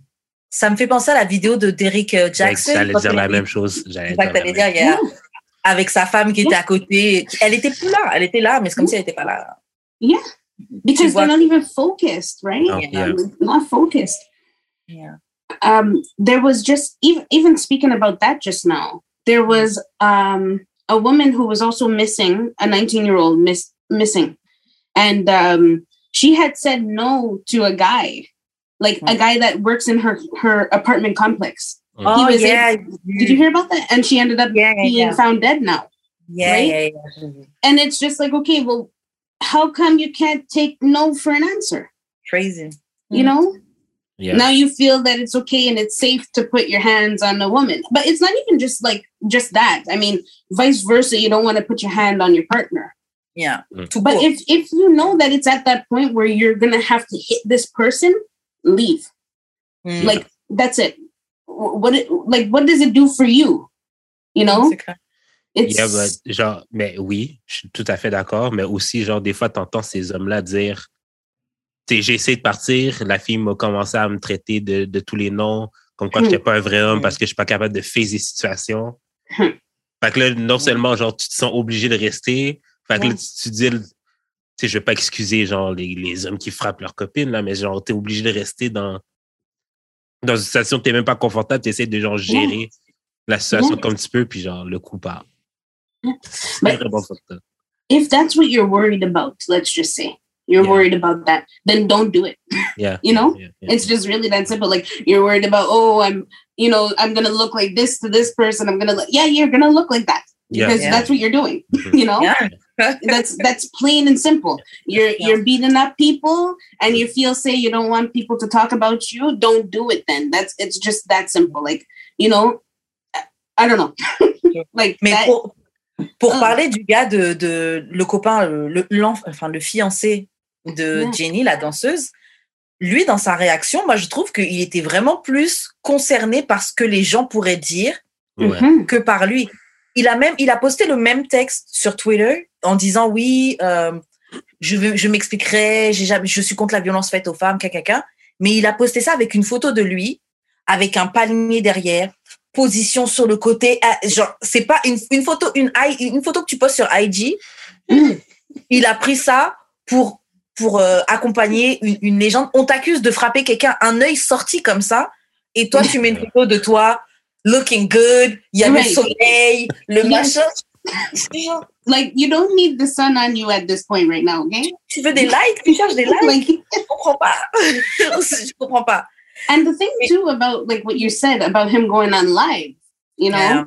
Ça me fait penser à la vidéo de Derrick euh, Jackson. J'allais quand dire la même chose. J'allais dire que la t'allais même dire, yeah. yeah, avec sa femme qui était à côté. Elle était plus là, elle était là, mais c'est comme si elle était pas là. Because they're not even focused right No, yeah. not focused Yeah. um there was just even even speaking about that just now there was um a woman who was also missing a 19 year old miss missing and um she had said no to a guy like a Mm. guy that works in her her apartment complex Oh, was yeah. did you hear about that and she ended up Yeah, yeah, being yeah. found dead now Yeah, right? yeah, yeah, and it's just like okay well how come you can't take no for an answer Crazy. you know Yeah. now you feel that it's okay and it's safe to put your hands on a woman but it's not even just like just that i mean vice versa you don't want to put your hand on your partner Yeah. Mm. Tout but if if you know that it's at that point where you're gonna have to hit this person leave Mm. like that's it what it, like what does it do for you you know C'est clair. it's Yeah, but, genre, mais oui, je suis tout à fait d'accord, mais aussi, genre, des fois, t'entends ces hommes-là dire, tu j'ai essayé de partir, la fille m'a commencé à me traiter de, de tous les noms, comme quoi je n'étais pas un vrai homme Hmm. parce que je suis pas capable de faire des situations. Hmm. Fait que là, non seulement, genre, tu te sens obligé de rester, fait que là, tu, tu dis, tu sais, je vais pas excuser, genre, les, les hommes qui frappent leurs copines, là, mais genre, t'es obligé de rester dans, dans une situation où t'es même pas confortable, tu essaies de, genre, gérer la situation comme tu peux, puis genre, le coup part. Ouais. C'est Mais- vraiment fucked up. if that's what you're worried about let's just say you're Yeah. worried about that then don't do it Yeah. You know? Yeah, yeah, It's just really that simple. Like you're worried about, oh, I'm, you know, I'm gonna look like this to this person. I'm gonna, look, yeah, you're gonna look like that because Yeah. that's what you're doing. Mhm. You know, Yeah. that's that's plain and simple. You're Yeah. you're beating up people, and you feel say you don't want people to talk about you. Don't do it. Then that's it's just that simple. Like you know, I- I don't know. like Mais that, pour, pour Ah. parler du gars de, de le copain, le, enfin, le fiancé de. Jenny, la danseuse, lui, dans sa réaction, moi, je trouve qu'il était vraiment plus concerné par ce que les gens pourraient dire Ouais. Mhm. que par lui. Il a même, il a posté le même texte sur Twitter en disant oui, euh, je veux, je m'expliquerai, j'ai jamais, je suis contre la violence faite aux femmes, caca, Mais il a posté ça avec une photo de lui, avec un palmier derrière, position sur le côté. ah, Genre, c'est pas une, une photo, une, une photo que tu postes sur IG. Il a pris ça pour pour euh, accompagner une, une légende. On t'accuse de frapper quelqu'un, un œil sorti comme ça, et toi tu mets une photo de toi looking good. Il y a le Right. soleil, le machin. Like you don't need the sun on you at this point right now, okay? Tu veux des likes, tu cherches des likes? Like Je comprends pas. je comprends pas. And the thing too about like what you said about him going on live, you know, Yeah.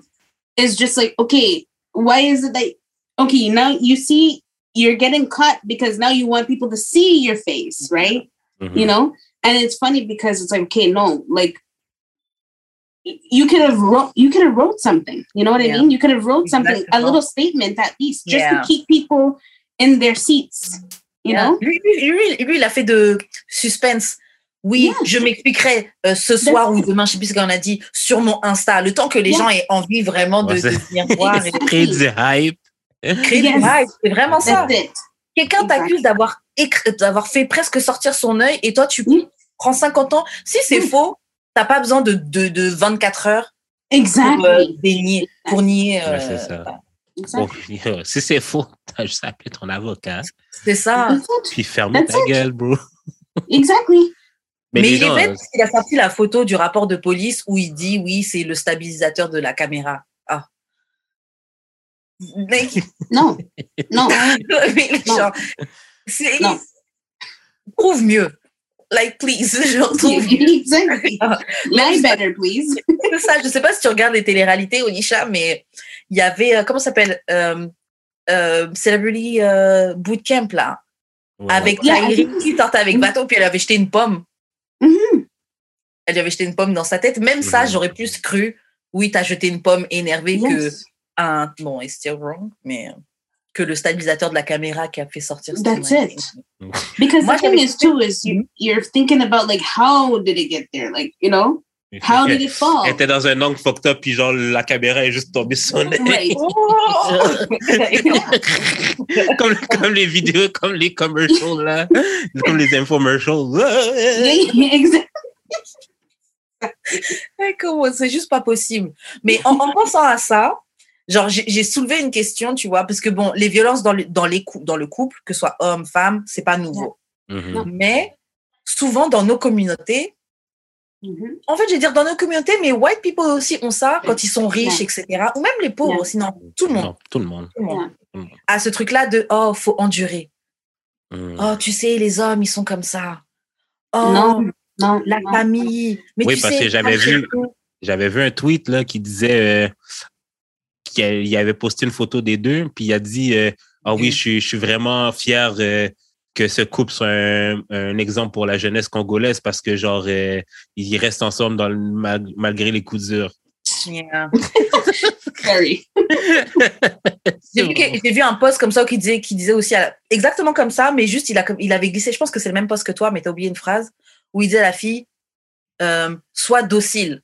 is just like, okay, why is it that okay, now you see you're getting cut because now you want people to see your face, right? Mhm. You know? And it's funny because it's like, okay, no, like you could have wrote you could have wrote something. You know what Yeah. I mean? You could have wrote something, a little statement at least, just Yeah. to keep people in their seats. You Yeah. know? lui, lui, lui, lui, il a fait de suspense. Oui, Yeah. je m'expliquerai euh, ce soir ou demain, je sais plus ce qu'on a dit, sur mon Insta, le temps que les Yeah. gens aient envie vraiment de, de venir voir et de Créer du hype. créer du Yes. hype. C'est vraiment ça. That's. Quelqu'un Exact. t'accuse d'avoir d'avoir fait presque sortir son œil et toi, tu prends 50 ans. Si c'est Oui. faux, t'as pas besoin de, de, de 24 heures pour, euh, Exactly. dénier, pour nier. euh, Ouais, c'est ça. Bon, si c'est faux, t'as juste appelé ton avocat, c'est ça. Puis ferme That's ta it. gueule, bro. Exactly. Mais, Mais, il gens, est euh, bête parce qu'il a sorti la photo du rapport de police où il dit oui, c'est le stabilisateur de la caméra. Ah. Mec, No. No. mais les Non. gens, c'est- Non. Prouve mieux. Like, please, genre, trouve mieux. exactly. Lie better, please. C'est ça, je sais pas si tu regardes les téléréalités, Onisha, mais il y avait, euh, comment ça s'appelle euh, euh, Celebrity euh, Bootcamp, là, ouais, avec Ouais. Kylie qui sortait avec Mhm. bateau, puis elle avait jeté une pomme. Mhm. Elle lui avait jeté une pomme dans sa tête. Même ça, j'aurais plus cru, oui, t'as jeté une pomme énervée que un. Bon, it's still wrong, mais. que le stabilisateur de la caméra qui a fait sortir cette That's it. Because Moi, the thing is too is you, you're thinking about like how did it get there? Like you know? How did it fall? Elle était dans un angle fucked up, puis genre, la caméra est juste tombée sur son nez. Comme, comme les vidéos, comme les commercials, là. Comme les infomercials. Comment- C'est juste pas possible. Mais en, en pensant à ça, genre, j'ai soulevé une question, tu vois, parce que bon, les violences dans le, dans les cou- dans le couple, que ce soit homme, femme, c'est pas nouveau. Mhm. Mais souvent dans nos communautés, Mhm. en fait, je vais dire dans nos communautés, mais white people aussi ont ça quand ils sont riches, etc. Ou même les pauvres Yeah. aussi, non, tout le monde. Non, tout le monde. Tout le monde. Yeah. À ce truc-là de, oh, faut endurer. Mhm. Oh, tu sais, les hommes, ils sont comme ça. Oh, Non, non, la non. famille. Mais Oui, tu parce sais, que j'avais vu- J'avais vu un tweet là, qui disait euh, qu'il il avait posté une photo des deux, puis il a dit euh, Ah oui, Mm. je suis, je suis vraiment fier euh, que ce couple soit un, un exemple pour la jeunesse congolaise parce que, genre, euh, ils restent ensemble dans le, mal- malgré les coups durs. Yeah. Very. J'ai vu, que- j'ai vu un post comme ça qui disait, qui disait aussi à la- exactement comme ça, mais juste il, a, il avait glissé, je pense que c'est le même post que toi, mais t'as oublié une phrase où il disait à la fille euh, Sois docile.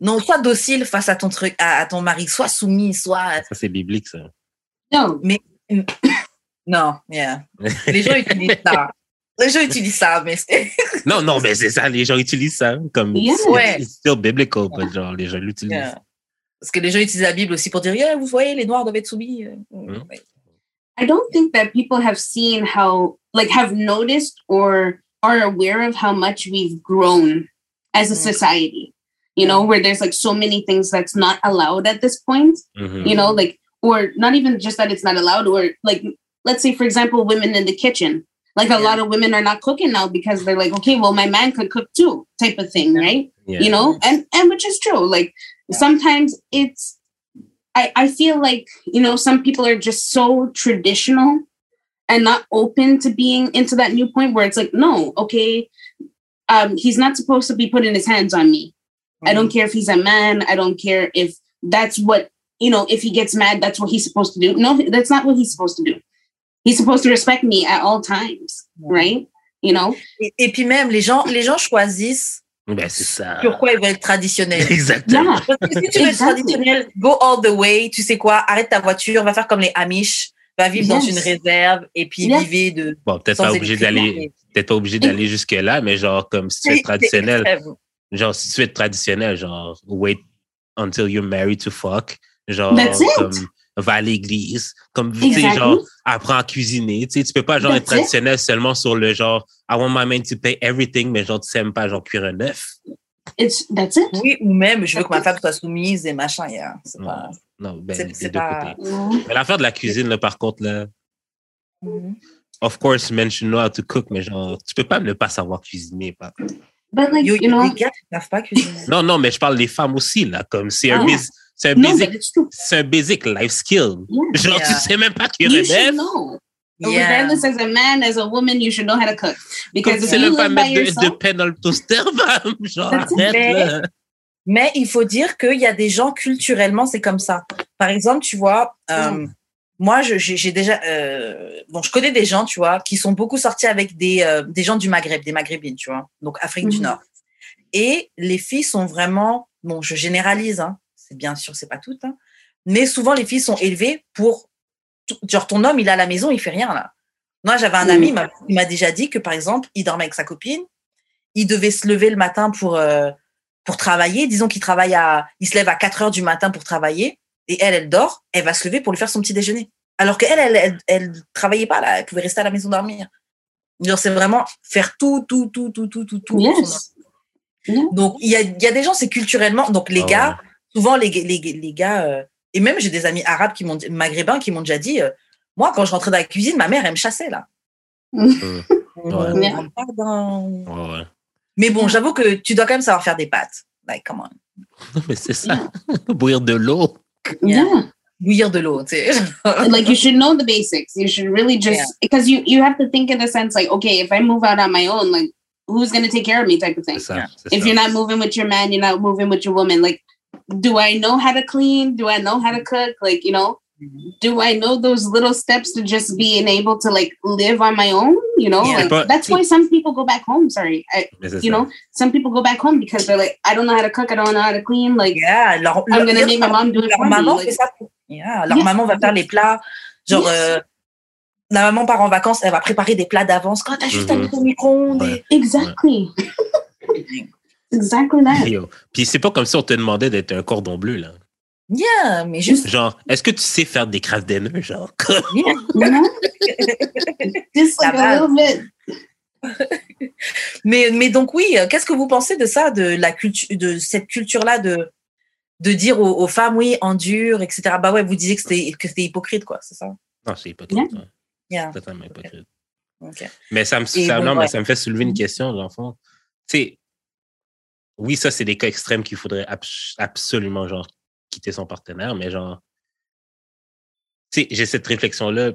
Non, sois docile face à ton truc, à, à ton mari, sois soumis, sois. Ça, c'est biblique, ça. No, Non, yeah. Les gens utilisent ça. Les gens utilisent ça, mais c'est- Non, non, mais c'est ça, les gens utilisent ça. Comme, Yeah. c'est- Ouais. it's still biblical, but genre, les gens l'utilisent. Yeah. Parce que les gens utilisent la Bible aussi pour dire Yeah, vous voyez, les Noirs doivent être soumis. euh, Mm. ouais. I don't think that people have seen how, like, have noticed or are aware of how much we've grown as a Mm. society. You know, where there's like so many things that's not allowed at this point. Mhm. You know, like, or not even just that it's not allowed, or like, let's say, for example, women in the kitchen. Like a Yeah. lot of women are not cooking now because they're like, okay, well, my man could cook too, type of thing, right? Yeah. you know and and which is true like Yeah. sometimes it's i i feel like you know some people are just so traditional and not open to being into that new point where it's like no okay um he's not supposed to be putting his hands on me i don't care if he's a man i don't care if that's what you know if he gets mad that's what he's supposed to do no that's not what he's supposed to do he's supposed to respect me at all times right? You know? Et, et puis même, les gens, les gens choisissent Ben, c'est ça. sur quoi ils veulent être traditionnels. Exactement. yeah Parce que si tu veux être Exactly. traditionnel, go all the way, tu sais quoi, arrête ta voiture, va faire comme les Amish, va vivre dans une réserve et puis Yes. vivez de. Bon, peut-être pas obligé d'aller, peut-être pas obligé d'aller jusque-là, mais genre, comme si tu es traditionnel, genre, si tu es traditionnel, genre, wait until you're married to fuck. Genre, That's it. comme, va à l'église. Comme, tu sais, genre, apprends à cuisiner. Tu sais, tu peux pas, genre, être traditionnel seulement sur le genre, I want my man to pay everything, mais genre, tu sais même pas, genre, cuire un œuf. it's that's it Oui, ou même, je veux que ma femme soit soumise et machin. yeah. C'est Non. pas. Non, ben, C'est- deux pas- côtés. Mhm. Mais l'affaire de la cuisine, là, par contre, là, Mhm. of course, men should know how to cook, mais genre, tu peux pas ne pas savoir cuisiner, pas. but like Yo, you know les gars, ils savent pas cuisiner. Non, non, mais je parle des femmes aussi, là, comme c'est un, Ah. C'est un no basic, c'est un basic life skill. yeah Genre, Yeah. tu sais même pas cuire you should know Yeah. regardless as a man as a woman you should know how to cook Comme because tu if you live by de, de yourself pain dans le toaster. Genre, arrête, Mais- il faut dire qu'il y a des gens culturellement, c'est comme ça. Par exemple, tu vois, euh, moi, je- j'ai j'ai déjà, euh, bon, je connais des gens, tu vois, qui sont beaucoup sortis avec des, euh, des gens du Maghreb, des Maghrébines, tu vois, donc Afrique du Mhm. Nord. Et les filles sont vraiment, bon, je généralise, hein, bien sûr, c'est pas toutes, hein, mais souvent les filles sont élevées pour, genre ton homme, il est à la maison, il fait rien là. Moi, j'avais un ami, il m'a- déjà dit que par exemple, il dormait avec sa copine, il devait se lever le matin pour euh, pour travailler. Disons qu'il travaille à, il se lève à 4 heures du matin pour travailler et elle, elle dort. Elle va se lever pour lui faire son petit déjeuner. Alors qu'elle, elle, elle, elle travaillait pas là. Elle pouvait rester à la maison dormir. Genre, c'est vraiment faire tout, tout, tout, tout, tout, tout, tout. yes donc, il y a, il y a des gens, c'est culturellement. Donc, les Ah gars, souvent, les, les, les gars, euh, et même j'ai des amis arabes qui m'ont, maghrébins qui m'ont déjà dit, euh, moi, quand je rentrais dans la cuisine, ma mère, elle me chassait, là. On Ouais. dans- Ouais, ouais. Mais bon, j'avoue que tu dois quand même savoir faire des pâtes. Like, come on. Mais c'est ça. Bouillir de l'eau. yeah Bouillir de l'eau, tu sais. like you should know the basics you should really just Yeah. because you you have to think in the sense like okay if i move out on my own like who's going to take care of me type of thing ça. Yeah. if ça. you're not moving with your man you're not moving with your woman like do i know how to clean do i know how to cook like you know do I know those little steps to just being able to like live on my own? You know, Yeah. like, But- that's why some people go back home. Sorry, I, you ça. know, some people go back home because they're like, I don't know how to cook, I don't know how to clean. Like, Yeah, leur, I'm gonna make my mom do it leur for me. Like, ça. Yeah, leur Yes. maman va faire les plats. Genre, Yes. euh, la maman part en vacances, elle va préparer des plats d'avance. Quand t'as juste à Mhm. mettre au micro-ondes. Ouais. exactly, exactly that. Yo. Puis c'est pas comme si on te demandait d'être un cordon bleu, là. Yeah, mais juste. Genre, est-ce que tu sais faire des craft dinner, genre? Yeah. Know, just like a little bit. Mais, mais donc oui, euh, qu'est-ce que vous pensez de ça, de la culture, de cette culture-là de de dire aux, aux femmes, oui, endure, etc. Bah ouais, vous disiez que c'était que c'était hypocrite, quoi, c'est ça? Non, c'est hypocrite. ouais. Yeah. Totalement hypocrite. Ok. Mais ça me, ça, bon, non, mais ça me fait soulever une Mhm. question, dans le fond. Tu sais, oui, ça, c'est des cas extrêmes qu'il faudrait abs- absolument, genre, quitter son partenaire, mais genre, tu sais, j'ai cette réflexion-là,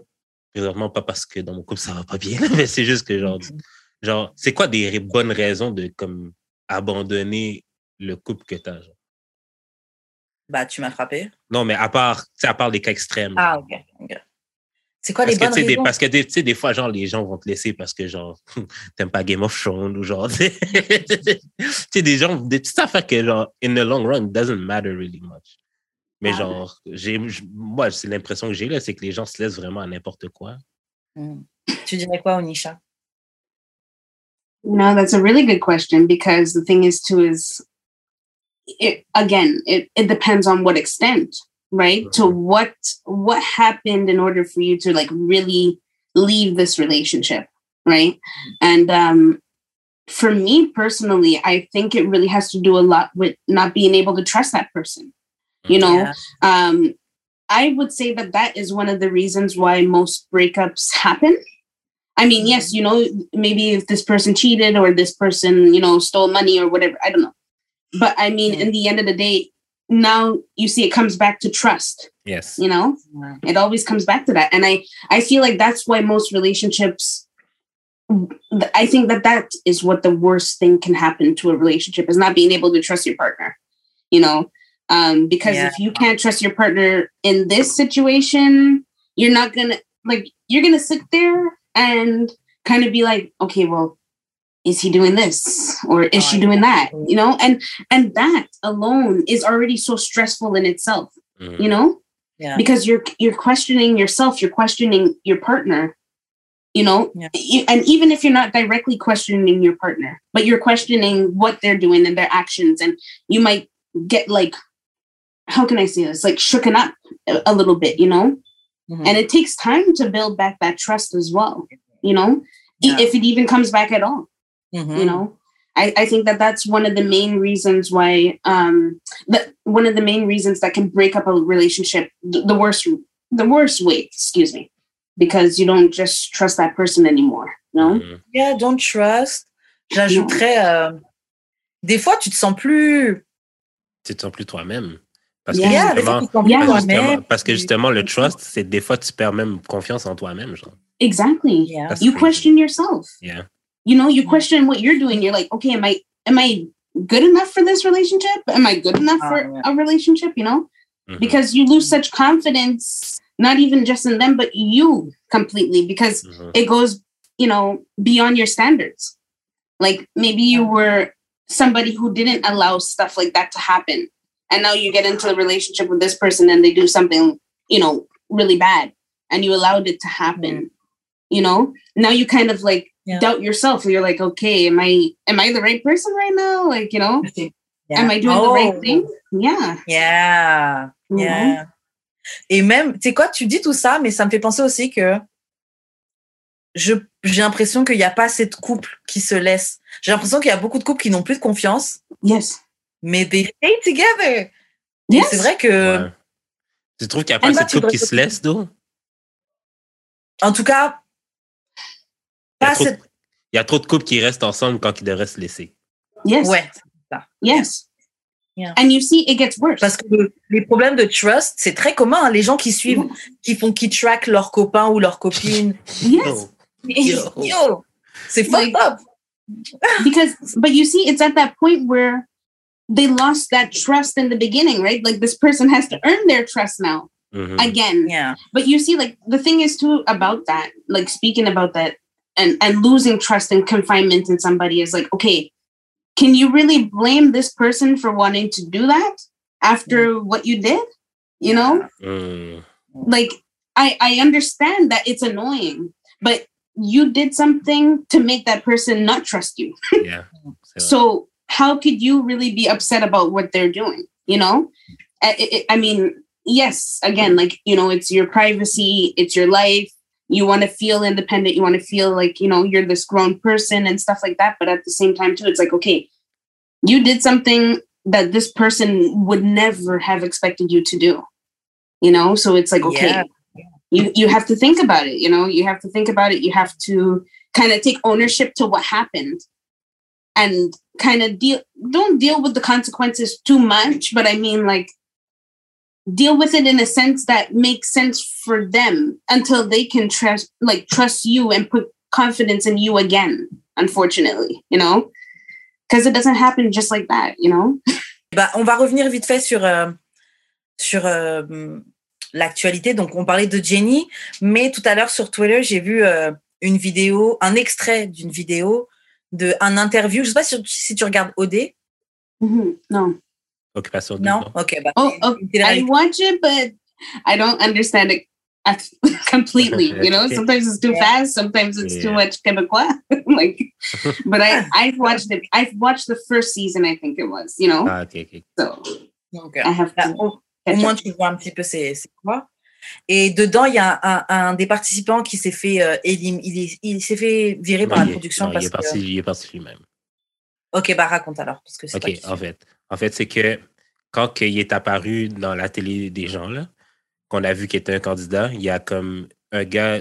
présentement, pas parce que dans mon couple, ça va pas bien, mais c'est juste que, genre, Mhm. genre, c'est quoi des bonnes raisons de, comme, abandonner le couple que t'as, genre? Bah, tu m'as frappé. Non, mais à part, à part des cas extrêmes. Ah, ok. ok. C'est quoi Parce les que, bonnes tu sais, des, raisons? parce que des, tu sais, des fois, genre, les gens vont te laisser parce que, genre, t'aimes pas Game of Thrones ou genre, tu sais, des gens, des petites affaires que, genre, in the long run, doesn't matter really much. Mais Ah. genre, j'ai, moi, c'est l'impression que j'ai là, c'est que les gens se laissent vraiment à n'importe quoi. Hmm. Tu dirais quoi, Onisha? No, that's a really good question because the thing is too is it again, it, it depends on what extent, right? To Mhm. what what happened in order for you to like really leave this relationship, right? And um for me personally, I think it really has to do a lot with not being able to trust that person. You know, Yeah. um, I would say that that is one of the reasons why most breakups happen. I mean, yes, you know, maybe if this person cheated or this person, you know, stole money or whatever, I don't know. But I mean, in the end of the day, now you see it comes back to trust, Yes. you know? Yeah. It always comes back to that. And I I feel like that's why most relationships I think that that is what the worst thing can happen to a relationship is not being able to trust your partner. You know, um, because Yeah. if you can't trust your partner in this situation, you're not gonna like you're gonna sit there and kind of be like, okay, well, is he doing this or is she doing that? You know, and and that alone is already so stressful in itself. Mhm. You know, Yeah. because you're you're questioning yourself, you're questioning your partner. You know, Yeah. And even if you're not directly questioning your partner, but you're questioning what they're doing and their actions, and you might get like, how can I say this? Like shooken up a, a little bit, you know. Mhm. And it takes time to build back that trust as well, you know, Yeah. if it even comes back at all Mhm. you know I, I think that that's one of the main reasons why um that one of the main reasons that can break up a relationship th- the worst the worst way excuse me because you don't just trust that person anymore No. know Mhm. Yeah, don't trust. J'ajouterais, euh, des fois, tu te sens plus. Tu te sens plus toi-même. Parce Yeah, que Yeah, des fois, justement, tu te sens plus Yeah. parce que justement- toi-même. parce que justement, le trust, c'est des fois, tu perds même confiance en toi-même, genre. exactly Yeah. You question yourself Yeah. You know you Yeah. question what you're doing you're like okay am i am i good enough for this relationship am i good enough for yeah. a relationship you know Mhm. because you lose such confidence not even just in them but you completely because Mhm. it goes you know beyond your standards like maybe you were somebody who didn't allow stuff like that to happen and now you get into a relationship with this person and they do something you know really bad and you allowed it to happen you know? Now you kind of like Yeah. doubt yourself you're like okay am i am i the right person right now? Like you know? Yeah. am i doing the right Oh. thing? Yeah Yeah. know? Yeah. Et même, tu sais quoi, tu dis tout ça, mais ça me fait penser aussi que je j'ai l'impression qu'il n'y a pas assez de couples qui se laissent. J'ai l'impression qu'il y a beaucoup de couples qui n'ont plus de confiance, yes mais they stay together. Et yes c'est vrai que, Ouais. Tu trouves qu'il n'y a pas assez de couples qui se laissent, d'eau? en tout cas, Il y, a pas trop de, cette. il y a trop de couples qui restent ensemble quand ils devraient se laisser. yes Ouais. yes Yeah. and you see it gets worse Parce que le- les problèmes de trust, c'est très commun. hein. Les gens qui suivent, qui font, qui track leurs copains ou leurs copines. yes Yo. Yo, c'est fucked Like- up. because but you see it's at that point where they lost that trust in the beginning right? Like this person has to earn their trust now Mhm. again. Yeah. But you see, like the thing is too about that, like speaking about that and and losing trust and confinement in somebody is like, okay, can you really blame this person for wanting to do that after what you did? You know, Mm. like I I understand that it's annoying, but you did something to make that person not trust you. Yeah. So how could you really be upset about what they're doing? You know, I, I- I mean, yes, again, like you know, it's your privacy, it's your life. You want to feel independent. You want to feel like you know you're this grown person and stuff like that. But at the same time, too, it's like okay, you did something that this person would never have expected you to do. You know, so it's like okay, Yeah. you you have to think about it. You know, you have to think about it. You have to kind of take ownership to what happened and kind of deal don't deal with the consequences too much but i mean like deal with it in a sense that makes sense for them until they can trust like trust you and put confidence in you again unfortunately you know? Because it doesn't happen just like that you know? Bah, on va revenir vite fait sur, euh, sur euh, l'actualité. Donc, on parlait de Jenny, mais tout à l'heure sur Twitter, j'ai vu euh, une vidéo, un extrait d'une vidéo de un interview. Je sais pas si, si tu regardes OD. Mhm. no Occupation double, Non, non? ok. Bah, oh, oh i télé-réalité. watch it but i don't understand it completely you know? Sometimes it's too Yeah. fast sometimes it's too Yeah. much quebecois like but i i've watched it i've watched the first season i think it was you know? Ah, ok, ok. so Donc, i have Bah, to au, au moins, tu vois un petit peu c'est quoi. Et dedans, il y a un, un des participants qui s'est fait euh, élim- il, il s'est fait virer par Non, la il est- production non, il parce est que. parti, il est parti lui-même. Ok, bah raconte alors parce que c'est OK, en fait. En fait, c'est que quand il est apparu dans la télé des gens, là, qu'on a vu qu'il était un candidat, il y a comme un gars,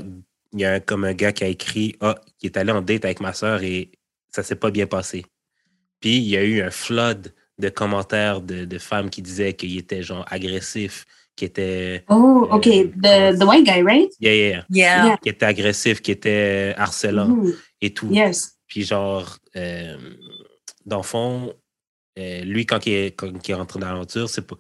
il y a un- comme un gars qui a écrit Ah, il est allé en date avec ma soeur et ça s'est pas bien passé. Puis il y a eu un flood de commentaires de, de femmes qui disaient qu'il était genre agressif, qu'il était, oh okay Euh, the the white guy right? Yeah, yeah, Yeah. Yeah. qu'il était agressif, qu'il était harcelant Mhm. et tout. yes Puis genre, euh, dans le fond, euh, lui, quand il est, quand il dans l'aventure, c'est pas.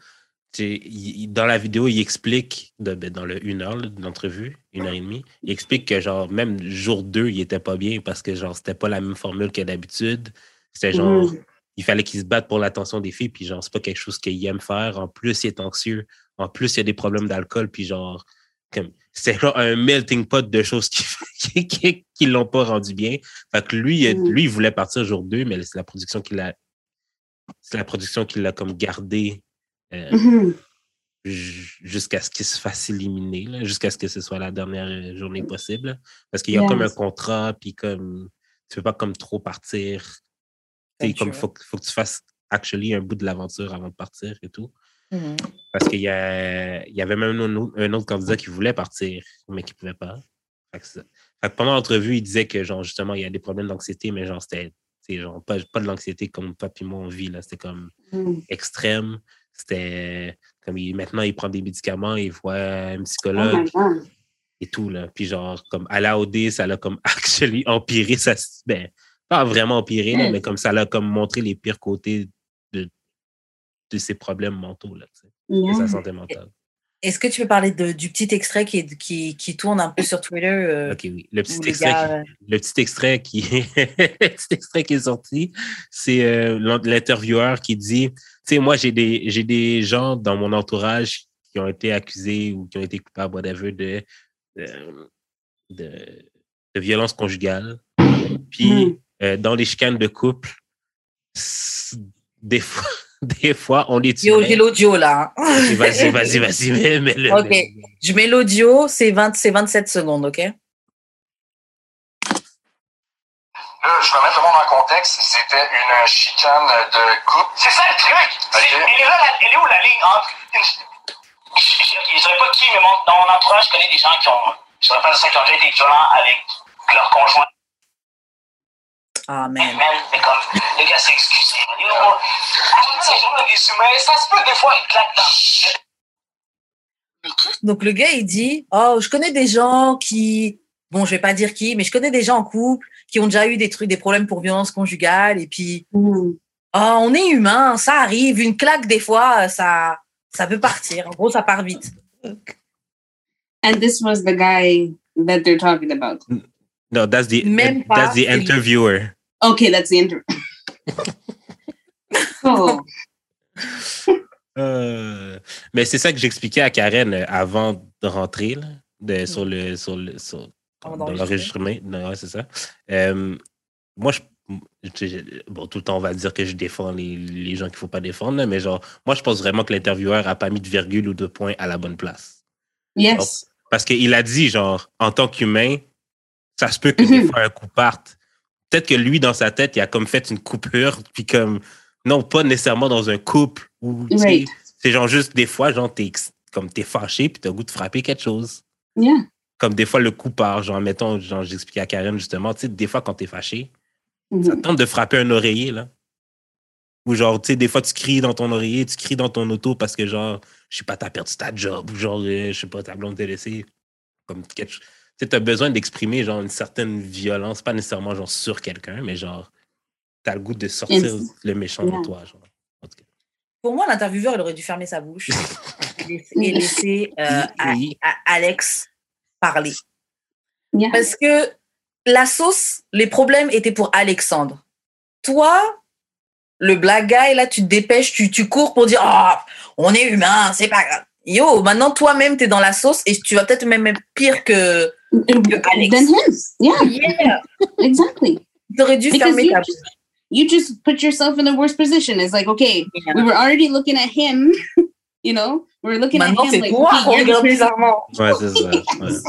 il- dans la vidéo, il explique, de- ben, dans le une heure là, de l'entrevue, une heure et demie, il explique que genre, même jour 2, il était pas bien parce que genre, c'était pas la même formule que d'habitude. C'était genre, Mhm. il fallait qu'il se batte pour l'attention des filles, puis genre, c'est pas quelque chose qu'il aime faire. En plus, il est anxieux. En plus, il y a des problèmes d'alcool, puis genre, comme, c'est genre un melting pot de choses qui, qui, qui, qui l'ont pas rendu bien. Fait que lui, Mm. lui, il voulait partir jour 2, mais c'est la production qui l'a, c'est la production qui l'a comme gardé euh, Mhm. ju- jusqu'à ce qu'il se fasse éliminer, jusqu'à ce que ce soit la dernière euh, journée possible. Parce qu'il y a Yes. comme un contrat, puis comme, tu peux pas comme trop partir. Comme tu faut, que- faut que tu fasses actually un bout de l'aventure avant de partir et tout. Mhm. Parce qu'il y, a- il y avait même un autre, un autre candidat qui voulait partir, mais qui pouvait pas. Fait que, ça- fait que pendant l'entrevue, il disait que genre justement, il y a des problèmes d'anxiété, mais genre c'était sais, genre pas, pas de l'anxiété comme toi et moi on vit. là. C'était comme Mhm. extrême. C'était comme il, maintenant il prend des médicaments, il voit un oh psychologue et tout. Là. Puis genre, comme à la OD, ça l'a comme actually empiré ça. Ben, pas vraiment empiré, là, Mm. mais comme ça l'a comme montré les pires côtés de, de ses problèmes mentaux, là, de sa santé mentale. Est-ce que tu peux parler de, du petit extrait qui, est- qui, qui tourne un peu sur Twitter euh, Ok, oui. Le petit extrait, gars, qui- le petit extrait qui, petit extrait qui est sorti, c'est euh, l'in- l'intervieweur qui dit, tu sais, moi j'ai des j'ai des gens dans mon entourage qui ont été accusés ou qui ont été coupables, whatever, de de, de, de violence conjugale. Puis Mm. euh, dans les chicanes de couple, des fois, des fois on les tue. Yo, j'ai l'audio là. Vas-y, vas-y, vas-y, mets, mets le. Ok. mets- Je mets l'audio, c'est 20 c'est 27 secondes, ok? Là, je vais mettre le monde en contexte. C'était une chicane de couple. C'est ça le truc. C'est- Ok. Elle, est là, elle est où la ligne entre. Je, je dirais pas qui, mais mon- dans mon entourage, je connais des gens qui ont. Je pas ça, qui ont déjà été violents avec leur conjoint. Ah, mais comme, le gars s'est excusé. You know, ces gens-là, des humains, ça se peut des fois, ils claquent dans. Donc, le gars, il dit Oh, je connais des gens qui. Bon, je vais pas dire qui, mais je connais des gens en couple qui ont déjà eu des trucs, des problèmes pour violence conjugale. Et puis, Mhm. oh, on est humain, ça arrive. Une claque, des fois, ça, ça peut partir. En gros, ça part vite. And this was the guy that they're talking about. No, that's the Même pas, that's the interviewer. Okay, that's the inter. oh, Euh, mais c'est ça que j'expliquais à Karen euh, avant de rentrer là, de, sur le sur le sur, dans l'enregistrement. Non, ouais, c'est ça. Euh, moi, je, je- je- bon, tout le temps, on va dire que je défends les, les gens qu'il ne faut pas défendre, là, mais genre, moi, je pense vraiment que l'intervieweur n'a pas mis de virgule ou de point à la bonne place. yes. Parce qu'il a dit, genre, en tant qu'humain, ça se peut que des Mhm. fois un coup parte. Peut-être que lui, dans sa tête, il a comme fait une coupure, puis comme, non, pas nécessairement dans un couple. Où, Right. C'est genre juste des fois, genre, t'es comme t'es fâché, puis t'as le goût de frapper quelque chose. Yeah. Comme des fois, le coup part, genre, mettons, genre, j'expliquais à Karen justement, tu sais, des fois, quand t'es fâché, ça Mhm. tente de frapper un oreiller, là. Ou genre, tu sais, des fois, tu cries dans ton oreiller, tu cries dans ton auto parce que, genre, je sais pas, t'as perdu ta job, ou genre, euh, je sais pas, ta blonde t'a laissé. Comme quelque chose. Tu t'as besoin d'exprimer, genre, une certaine violence, pas nécessairement, genre, sur quelqu'un, mais genre, t'as le goût de sortir le méchant de toi, genre. En tout cas. Pour moi, l'intervieweur, il aurait dû fermer sa bouche et laisser, euh, à- Oui. à Alex parler. Yeah. Parce que la sauce, les problèmes étaient pour Alexandre. Toi, le black guy, là, tu te dépêches, tu, tu cours pour dire Ah, on est humain, c'est pas grave. Yo, maintenant, toi-même, tu es dans la sauce et tu vas peut-être même être pire que. Alex. Than him. Yeah, Yeah. exactly. Tu dû Because fermer you ta just, you just put yourself in the worst position. It's like, okay, bouche. we were already looking at him, you know, we were looking Maintenant, at him like, toi okay, you're the bizarrement. Ouais, c'est ça. ouais.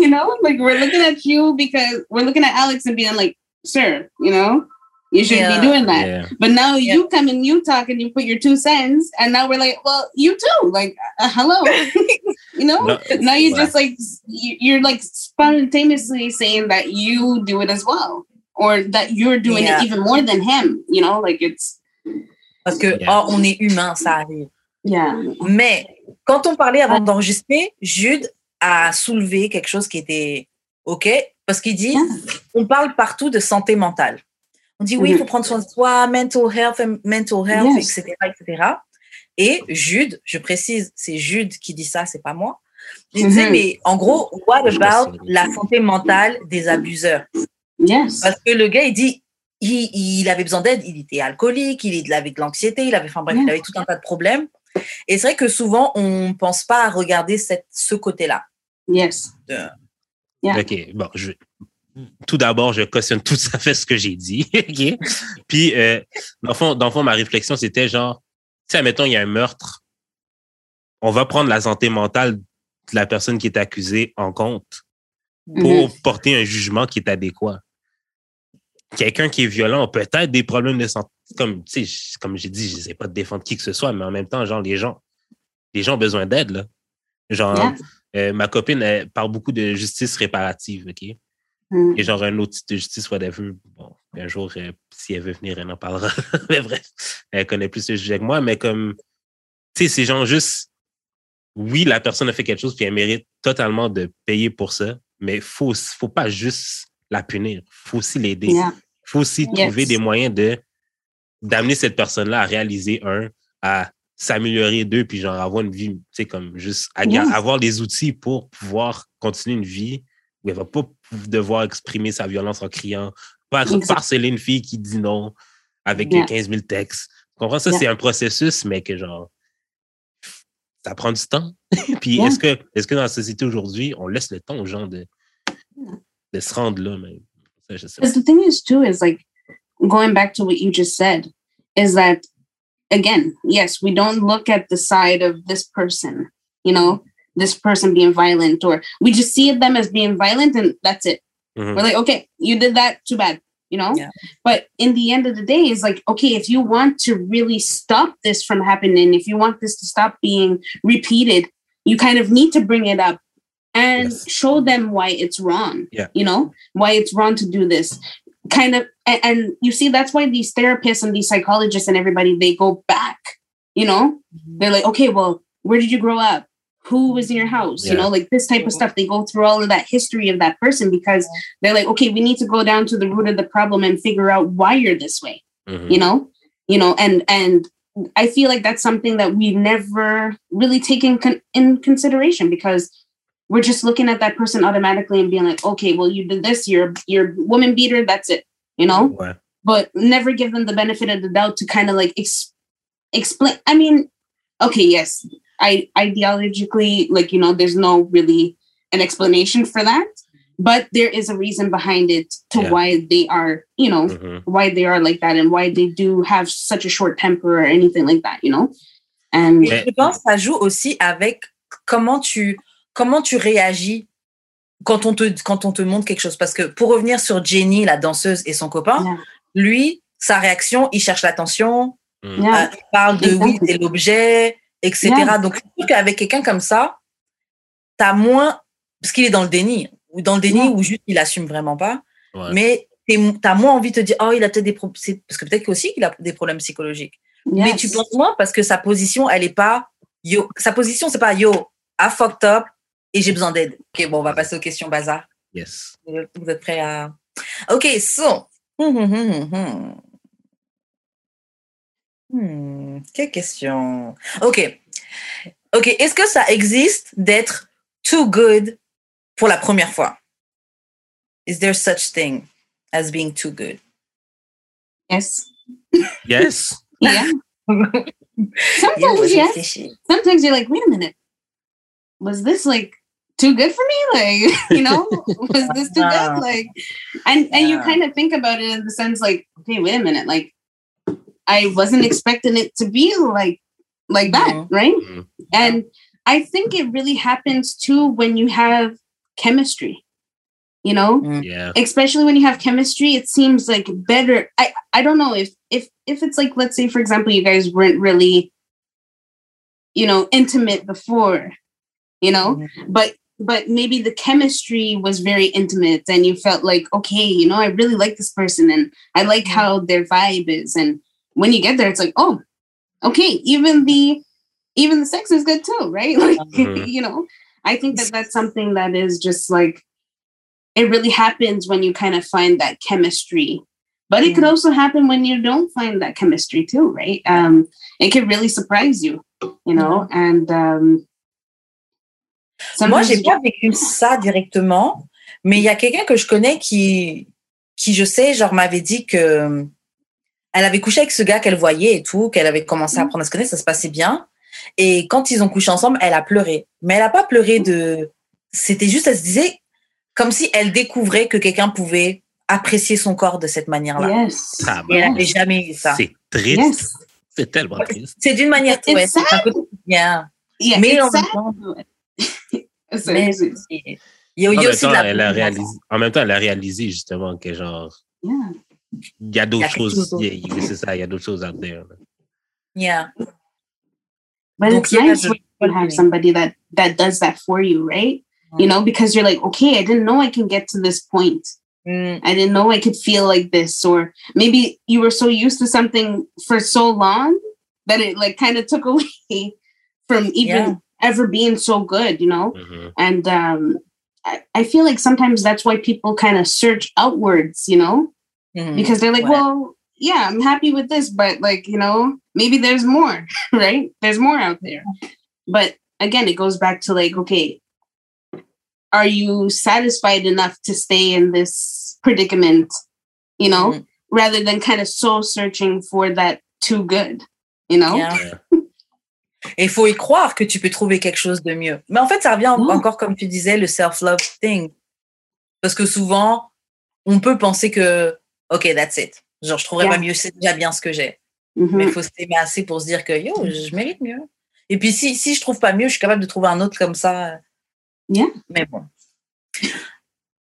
you know, like we're looking at you because we're looking at Alex and being like, sir, you know, you shouldn't Yeah. be doing that. Yeah. But now Yeah. you come and you talk and you put your two cents, and now we're like, well, you too. Like, uh, hello, you know? No, now you ouais. just like you- you're like spontaneously saying that you do it as well, or that you're doing Yeah. it even more than him. You know, like it's Parce que, Yeah. oh, on est humain, ça arrive. yeah, Mais quand on parlait avant d'enregistrer, Jude a soulevé quelque chose qui était OK, parce qu'il dit, yeah, on parle partout de santé mentale. On dit, oui, il faut prendre soin de soi, mental health, and mental health, Yes. etc., etc. Et Jude, je précise, c'est Jude qui dit ça, c'est pas moi. Il disait, Mhm. mais en gros, what about la santé mentale des abuseurs? yes, Parce que le gars, il dit, il, il avait besoin d'aide, il était alcoolique, il avait de l'anxiété, il avait, enfin bref, il avait tout un tas de problèmes. Et c'est vrai que souvent, on ne pense pas à regarder cette, ce côté-là. yes, Yeah. OK, bon, je... tout d'abord, je cautionne tout à fait ce que j'ai dit. Puis, euh, dans, le fond, dans le fond, ma réflexion, c'était genre, tu sais, admettons, il y a un meurtre. On va prendre la santé mentale de la personne qui est accusée en compte pour Mhm. porter un jugement qui est adéquat. Quelqu'un qui est violent a peut-être des problèmes de santé. Comme, comme j'ai dit, je ne sais pas de défendre qui que ce soit, mais en même temps, genre, les gens, les gens ont besoin d'aide, là. Genre, Yeah. euh, ma copine, elle parle beaucoup de justice réparative, OK? Mm. Et genre un autre type de justice, whatever. Bon, un jour, euh, si elle veut venir, elle en parlera. mais bref, elle connaît plus ce sujet que moi, mais comme, tu sais, c'est genre juste, oui, la personne a fait quelque chose, puis elle mérite totalement de payer pour ça, mais faut, faut pas juste la punir. faut aussi l'aider. yeah, faut aussi Yes. trouver des moyens de d'amener cette personne-là à réaliser un, à s'améliorer deux, puis genre avoir une vie, tu sais, comme juste à avoir des outils pour pouvoir continuer une vie où elle va pas devoir exprimer sa violence en criant, pas harceler une fille qui dit non avec Yeah. 15 000 textes. Tu comprends? Ça, Yeah. c'est un processus, mais que genre, ça prend du temps. puis Yeah. est-ce que, est-ce que dans la société aujourd'hui, on laisse le temps aux gens de, de se rendre là, même? Ça, je sais pas. Because the thing is, too, is like going back to what you just said, is that again, yes, we don't look at the side of this person, you know, this person being violent, or we just see them as being violent and that's it. Mhm. We're like, okay, you did that, too bad, you know? Yeah. But in the end of the day, it's like, okay, if you want to really stop this from happening, if you want this to stop being repeated, you kind of need to bring it up and Yes. show them why it's wrong. Yeah. You know, why it's wrong to do this. Kind of, and, and you see, that's why these therapists and these psychologists and everybody, they go back, you know? They're like, okay, well, where did you grow up? Who was in your house? You know, like this type of stuff. They go through all of that history of that person because they're like, okay, we need to go down to the root of the problem and figure out why you're this way Mhm. you know you know and and I feel like that's something that we never really take in, con- in consideration because we're just looking at that person automatically and being like, okay, well, you did this, you're you're woman beater, that's it, you know. Ouais. But never give them the benefit of the doubt to kind of like ex- explain. I mean, okay, yes, I ideologically, like you know, there's no really an explanation for that, but there is a reason behind it to Yeah. why they are, you know, Mhm. why they are like that and why they do have such a short temper or anything like that, you know? And je pense que ça joue aussi avec comment tu, comment tu réagis quand on, te, quand on te montre quelque chose. Parce que pour revenir sur Jenny, la danseuse, et son copain, Yeah. lui, sa réaction, il cherche l'attention, Mm. yeah, euh, il parle de oui, c'est l'objet, etc. Yeah. Donc, je trouve qu'avec quelqu'un comme ça, t'as moins, parce qu'il est dans le déni, ou dans le déni, Yeah. ou juste il assume vraiment pas, Ouais. mais t'es- t'as moins envie de te dire, oh, il a peut-être des problèmes, parce que peut-être aussi qu'il a des problèmes psychologiques. Mais tu yes. penses moins parce que sa position, elle est pas yo. Sa position, c'est pas yo, I fucked up et j'ai besoin d'aide. Ok, bon, on va passer aux questions bazar. Yes. Vous êtes prêts à. Ok, so. Hum, hum, hum, hum, hum. Hmm, quelle question. Ok. Ok, est-ce que ça existe d'être too good pour la première fois? Is there such thing as being too good? yes, Yes. yeah. Sometimes yes. réfléchis. Sometimes you're like, wait a minute, was this like too good for me? Like, you know, was this too Yeah. good? Like, and and you kind of think about it in the sense like, okay, wait a minute, like, I wasn't expecting it to be like like that, Mhm. right? Mhm. And I think it really happens too when you have chemistry. You know, Yeah. especially when you have chemistry it seems like better i i don't know if if if it's like let's say for example you guys weren't really you know intimate before you know Mhm. but but maybe the chemistry was very intimate and you felt like okay you know i really like this person and i like Mhm. how their vibe is and when you get there it's like oh okay even the even the sex is good too right like Mhm. you know i think that that's something that is just like it really happens when you kind of find that chemistry but it could Mhm. also happen when you don't find that chemistry too right um it could really surprise you you know and um Moi, j'ai pas vécu ça directement, mais il y a quelqu'un que je connais qui, qui je sais, genre, m'avait dit que elle avait couché avec ce gars qu'elle voyait et tout, qu'elle avait commencé à apprendre à se connaître, ça se passait bien. Et quand ils ont couché ensemble, elle a pleuré. Mais elle a pas pleuré de. C'était juste, elle se disait comme si elle découvrait que quelqu'un pouvait apprécier son corps de cette manière-là. yes Ah, Et elle n'avait jamais eu ça. C'est triste. yes C'est tellement triste. C'est d'une manière. It's Ouais, c'est un côté bien. yeah Mais it's en même temps, En même, aussi temps, de la elle a réalisé, en même temps, elle a réalisé justement que genre, yeah il y a Il y d'autres a quelque choses. chose d'autre. il y a- C'est ça, il y a d'autres choses out there. Yeah. but Donc, it's nice je- when you have somebody that that does that for you right you know because you're like okay i didn't know i can get to this point Mm. I didn't know I could feel like this, or maybe you were so used to something for so long that it like kind of took away from even Yeah. ever being so good, you know. Mhm. And um, I, I feel like sometimes that's why people kind of search outwards, you know, Mhm. because they're like, Ouais. well, yeah, I'm happy with this, but like you know, maybe there's more, right? There's more out there. But again, it goes back to like, okay, are you satisfied enough to stay in this predicament you know Mhm. rather than kind of soul searching for that too good you know Yeah. Yeah. Et il faut y croire que tu peux trouver quelque chose de mieux. Mais en fait, ça revient en- Ouais. encore, comme tu disais, le self-love thing. Parce que souvent, on peut penser que, OK, that's it. Genre, je trouverais Yeah. pas mieux, c'est déjà bien ce que j'ai. Mhm. Mais il faut s'aimer assez pour se dire que, yo, je mérite mieux. Et puis, si, si je trouve pas mieux, je suis capable de trouver un autre comme ça. Yeah. Mais bon.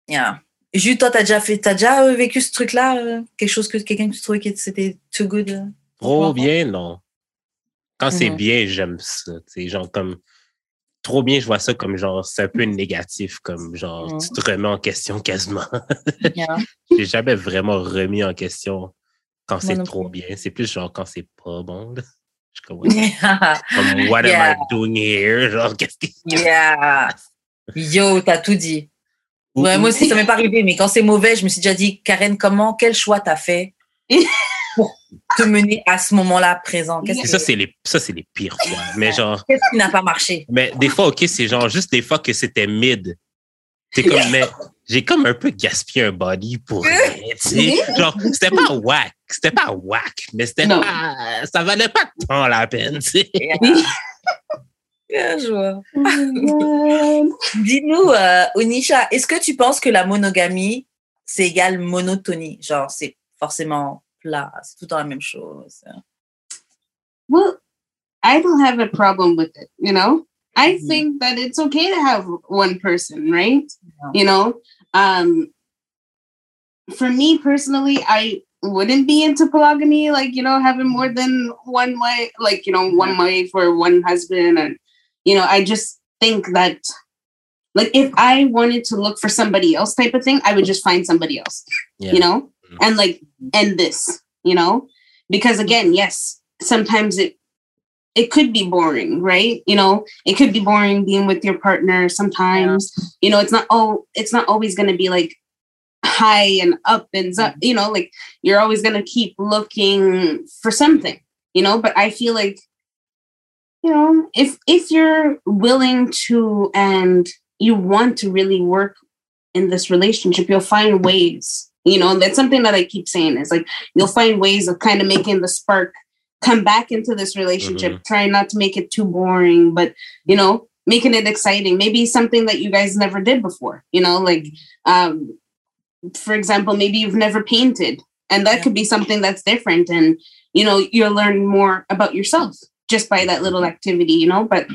Yeah. Jules, toi, t'as déjà fait, t'as déjà euh, vécu ce truc-là? euh, quelque chose que quelqu'un que tu trouvais que c'était too good? euh? Trop bien, non. Quand c'est Mhm. bien, j'aime ça. C'est genre comme trop bien, je vois ça comme genre c'est un peu négatif, comme genre tu te remets en question quasiment. Yeah. J'ai jamais vraiment remis en question quand c'est trop bien. C'est plus genre quand c'est pas bon. là. Je comprends. Comme what Yeah. am I doing here? Genre qu'est-ce que Yeah. Yo, t'as tout dit. Ou- Ouais, ou- moi aussi, ça m'est pas arrivé, mais quand c'est mauvais, je me suis déjà dit, Karen, comment, quel choix t'as fait? Te mener à ce moment-là présent? Que ça, c'est les, ça, c'est les pires fois. Mais genre, qu'est-ce qui n'a pas marché? Mais des fois, OK, c'est genre juste des fois que c'était mid. C'est comme, mais j'ai comme un peu gaspillé un body pour rien, tu sais. Genre, c'était pas whack. C'était pas whack, mais c'était pas, ça valait pas tant la peine, tu sais. Je vois. Dis-nous, euh, Onisha, est-ce que tu penses que la monogamie, c'est égal monotonie? Genre, c'est forcément plat, c'est tout la même chose. Well, I don't have a problem with it, you know? I Mhm. think that it's okay to have one person, right? Yeah. You know? Um for me personally, I wouldn't be into polygamy, like, you know, having more than one wife, like, you know, one wife or one husband. And, you know, I just think that, like, if I wanted to look for somebody else type of thing, I would just find somebody else, Yeah. you know. Mm-hmm. and like end this, you know, because again, mm-hmm. yes, sometimes it, it could be boring, right? You know, it could be boring being with your partner sometimes. You know, it's not oh, it's not always going to be like high and up and up, mm-hmm. you know, like you're always going to keep looking for something, you know, but I feel like you know, if if you're willing to and you want to really work in this relationship, you'll find ways. You know, that's something that I keep saying is like you'll find ways of kind of making the spark come back into this relationship, trying not to make it too boring, but you know, making it exciting. Maybe something that you guys never did before, you know, like um for example, maybe you've never painted and that Yeah. could be something that's different and you know, you'll learn more about yourself just by that little activity, you know, but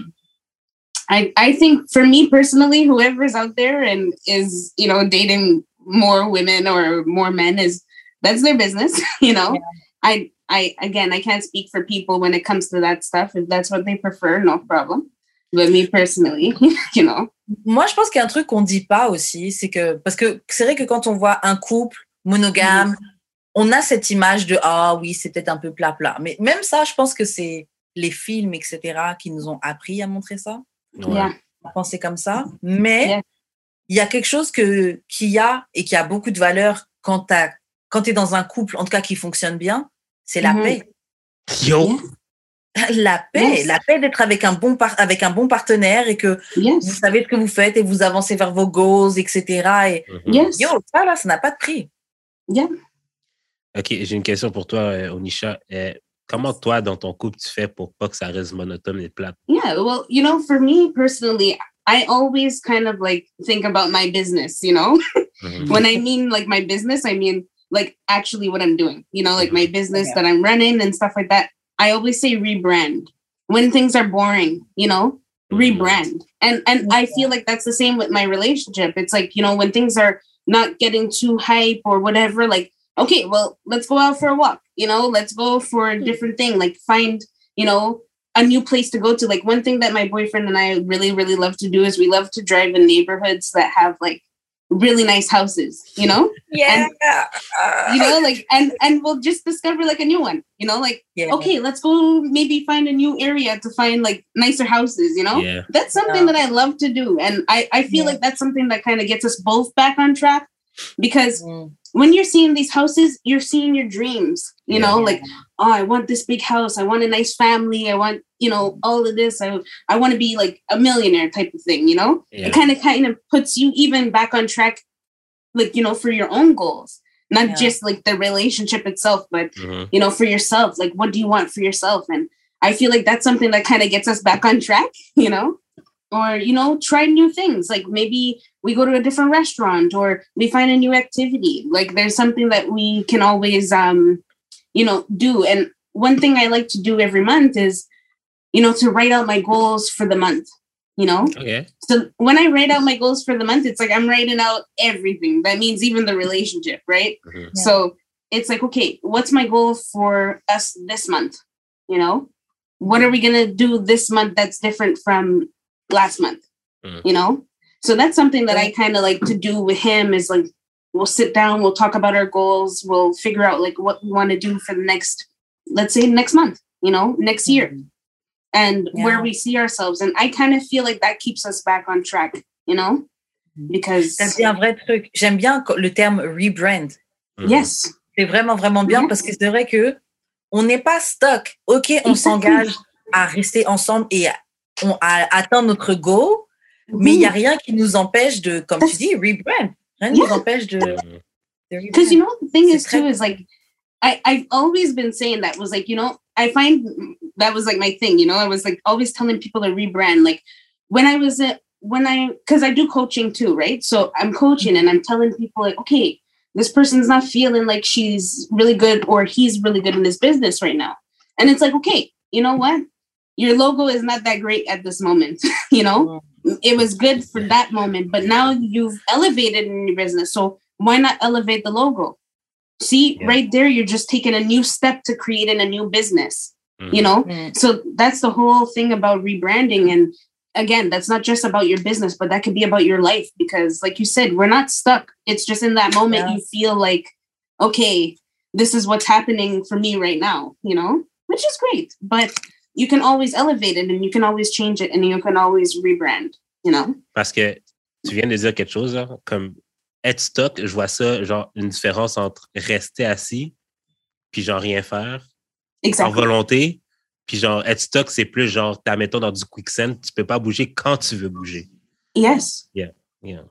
I I think for me personally, whoever's out there and is, you know, dating more women or more men is that's their business, you know? I I again I can't speak for people when it comes to that stuff. If that's what they prefer, no problem. But me personally, you know? Moi, je pense qu'il y a un truc qu'on dit pas aussi, c'est que parce que c'est vrai que quand on voit un couple monogame, on a cette image de ah oui, c'est peut-être un peu plat plat. Mais même ça, je pense que c'est les films, etc., qui nous ont appris à montrer ça, Ouais. Yeah. à penser comme ça. Mais Yeah. Il y a quelque chose que qu'il y a et qui a beaucoup de valeur quand t'as quand tu es dans un couple, en tout cas qui fonctionne bien, c'est la Mhm. paix. Yo, La paix, Yes. la paix d'être avec un bon par- avec un bon partenaire et que vous savez ce que vous faites et vous avancez vers vos goals, etc. Et Mhm. Yes. yo, ça là, ça n'a pas de prix. Yeah. OK, j'ai une question pour toi, euh, Onisha. Euh, comment toi, dans ton couple, tu fais pour pas que ça reste monotone et plate? Yeah. Well, you know, for me personally, I always kind of like think about my business, you know? Mhm. when I mean like my business, I mean like actually what I'm doing, you know, like my business Yeah. that I'm running and stuff like that. I always say rebrand when things are boring, you know, Mhm. rebrand. And and I feel like that's the same with my relationship. It's like, you know, when things are not getting too hype or whatever, like, okay, well, let's go out for a walk, you know, let's go for a different thing, like find, you know, a new place to go to. Like one thing that my boyfriend and I really, really love to do is we love to drive in neighborhoods that have like really nice houses, you know? Yeah. You know, like and and we'll just discover like a new one, you know, like Yeah. okay, let's go maybe find a new area to find like nicer houses, you know? Yeah. That's something Yeah. that I love to do. And I, I feel Yeah. like that's something that kind of gets us both back on track because Mm. when you're seeing these houses, you're seeing your dreams, you know, like, oh, I want this big house. I want a nice family. I want, you know, all of this. I, I want to be like a millionaire type of thing, you know? Yeah. It kind of kind of puts you even back on track, like, you know, for your own goals, not Yeah. just like the relationship itself, but Mhm. you know, for yourself. Like, what do you want for yourself? And I feel like that's something that kind of gets us back on track, you know? Or, you know, try new things. Like maybe we go to a different restaurant or we find a new activity. Like there's something that we can always, um, you know, do. And one thing I like to do every month is, you know, to write out my goals for the month, you know? OK. So when I write out my goals for the month, it's like I'm writing out everything. That means even the relationship, right? Mhm. So it's like, okay, what's my goal for us this month? You know, what are we gonna do this month that's different from last month? Mhm. You know, so that's something that I kind of like to do with him. Is like we'll sit down, we'll talk about our goals, we'll figure out like what we want to do for the next, let's say next month. You know, next year and Yeah. where we see ourselves. And I kind of feel like that keeps us back on track, you know? Because Ça, C'est un vrai truc. J'aime bien co- le terme rebrand. Mhm. yes, C'est vraiment, vraiment bien parce que c'est vrai que on n'est pas stuck. OK, on Exactement. s'engage à rester ensemble et à, on, à atteindre notre goal, mais il n'y a rien qui nous empêche de, comme tu dis, rebrand. Rien ne nous empêche de. Because you know the thing is too is like I I've always been saying that was like you know I find that was like my thing you know I was like always telling people to rebrand. Like when I was at when I because I do coaching too right? So I'm coaching and I'm telling people like okay this person's not feeling like she's really good or he's really good in this business right now. And it's like okay you know what your logo is not that great at this moment you know it was good for that moment, but now you've elevated in your business. So why not elevate the logo? See, Yeah. right there, you're just taking a new step to creating a new business, Mhm. you know? Mm. So that's the whole thing about rebranding. And again, that's not just about your business, but that could be about your life because, like you said, we're not stuck. It's just in that moment Yeah. you feel like, okay, this is what's happening for me right now, you know, which is great. But you can always elevate it and you can always change it and you can always rebrand, you know? Parce que tu viens de dire quelque chose, comme être stock, je vois ça, genre, une différence entre rester assis, puis genre rien faire, en Exactly. volonté, puis genre être stock, c'est plus genre, t'as mettons dans du quicksand, tu peux pas bouger quand tu veux bouger. Yes. Yeah. Yeah,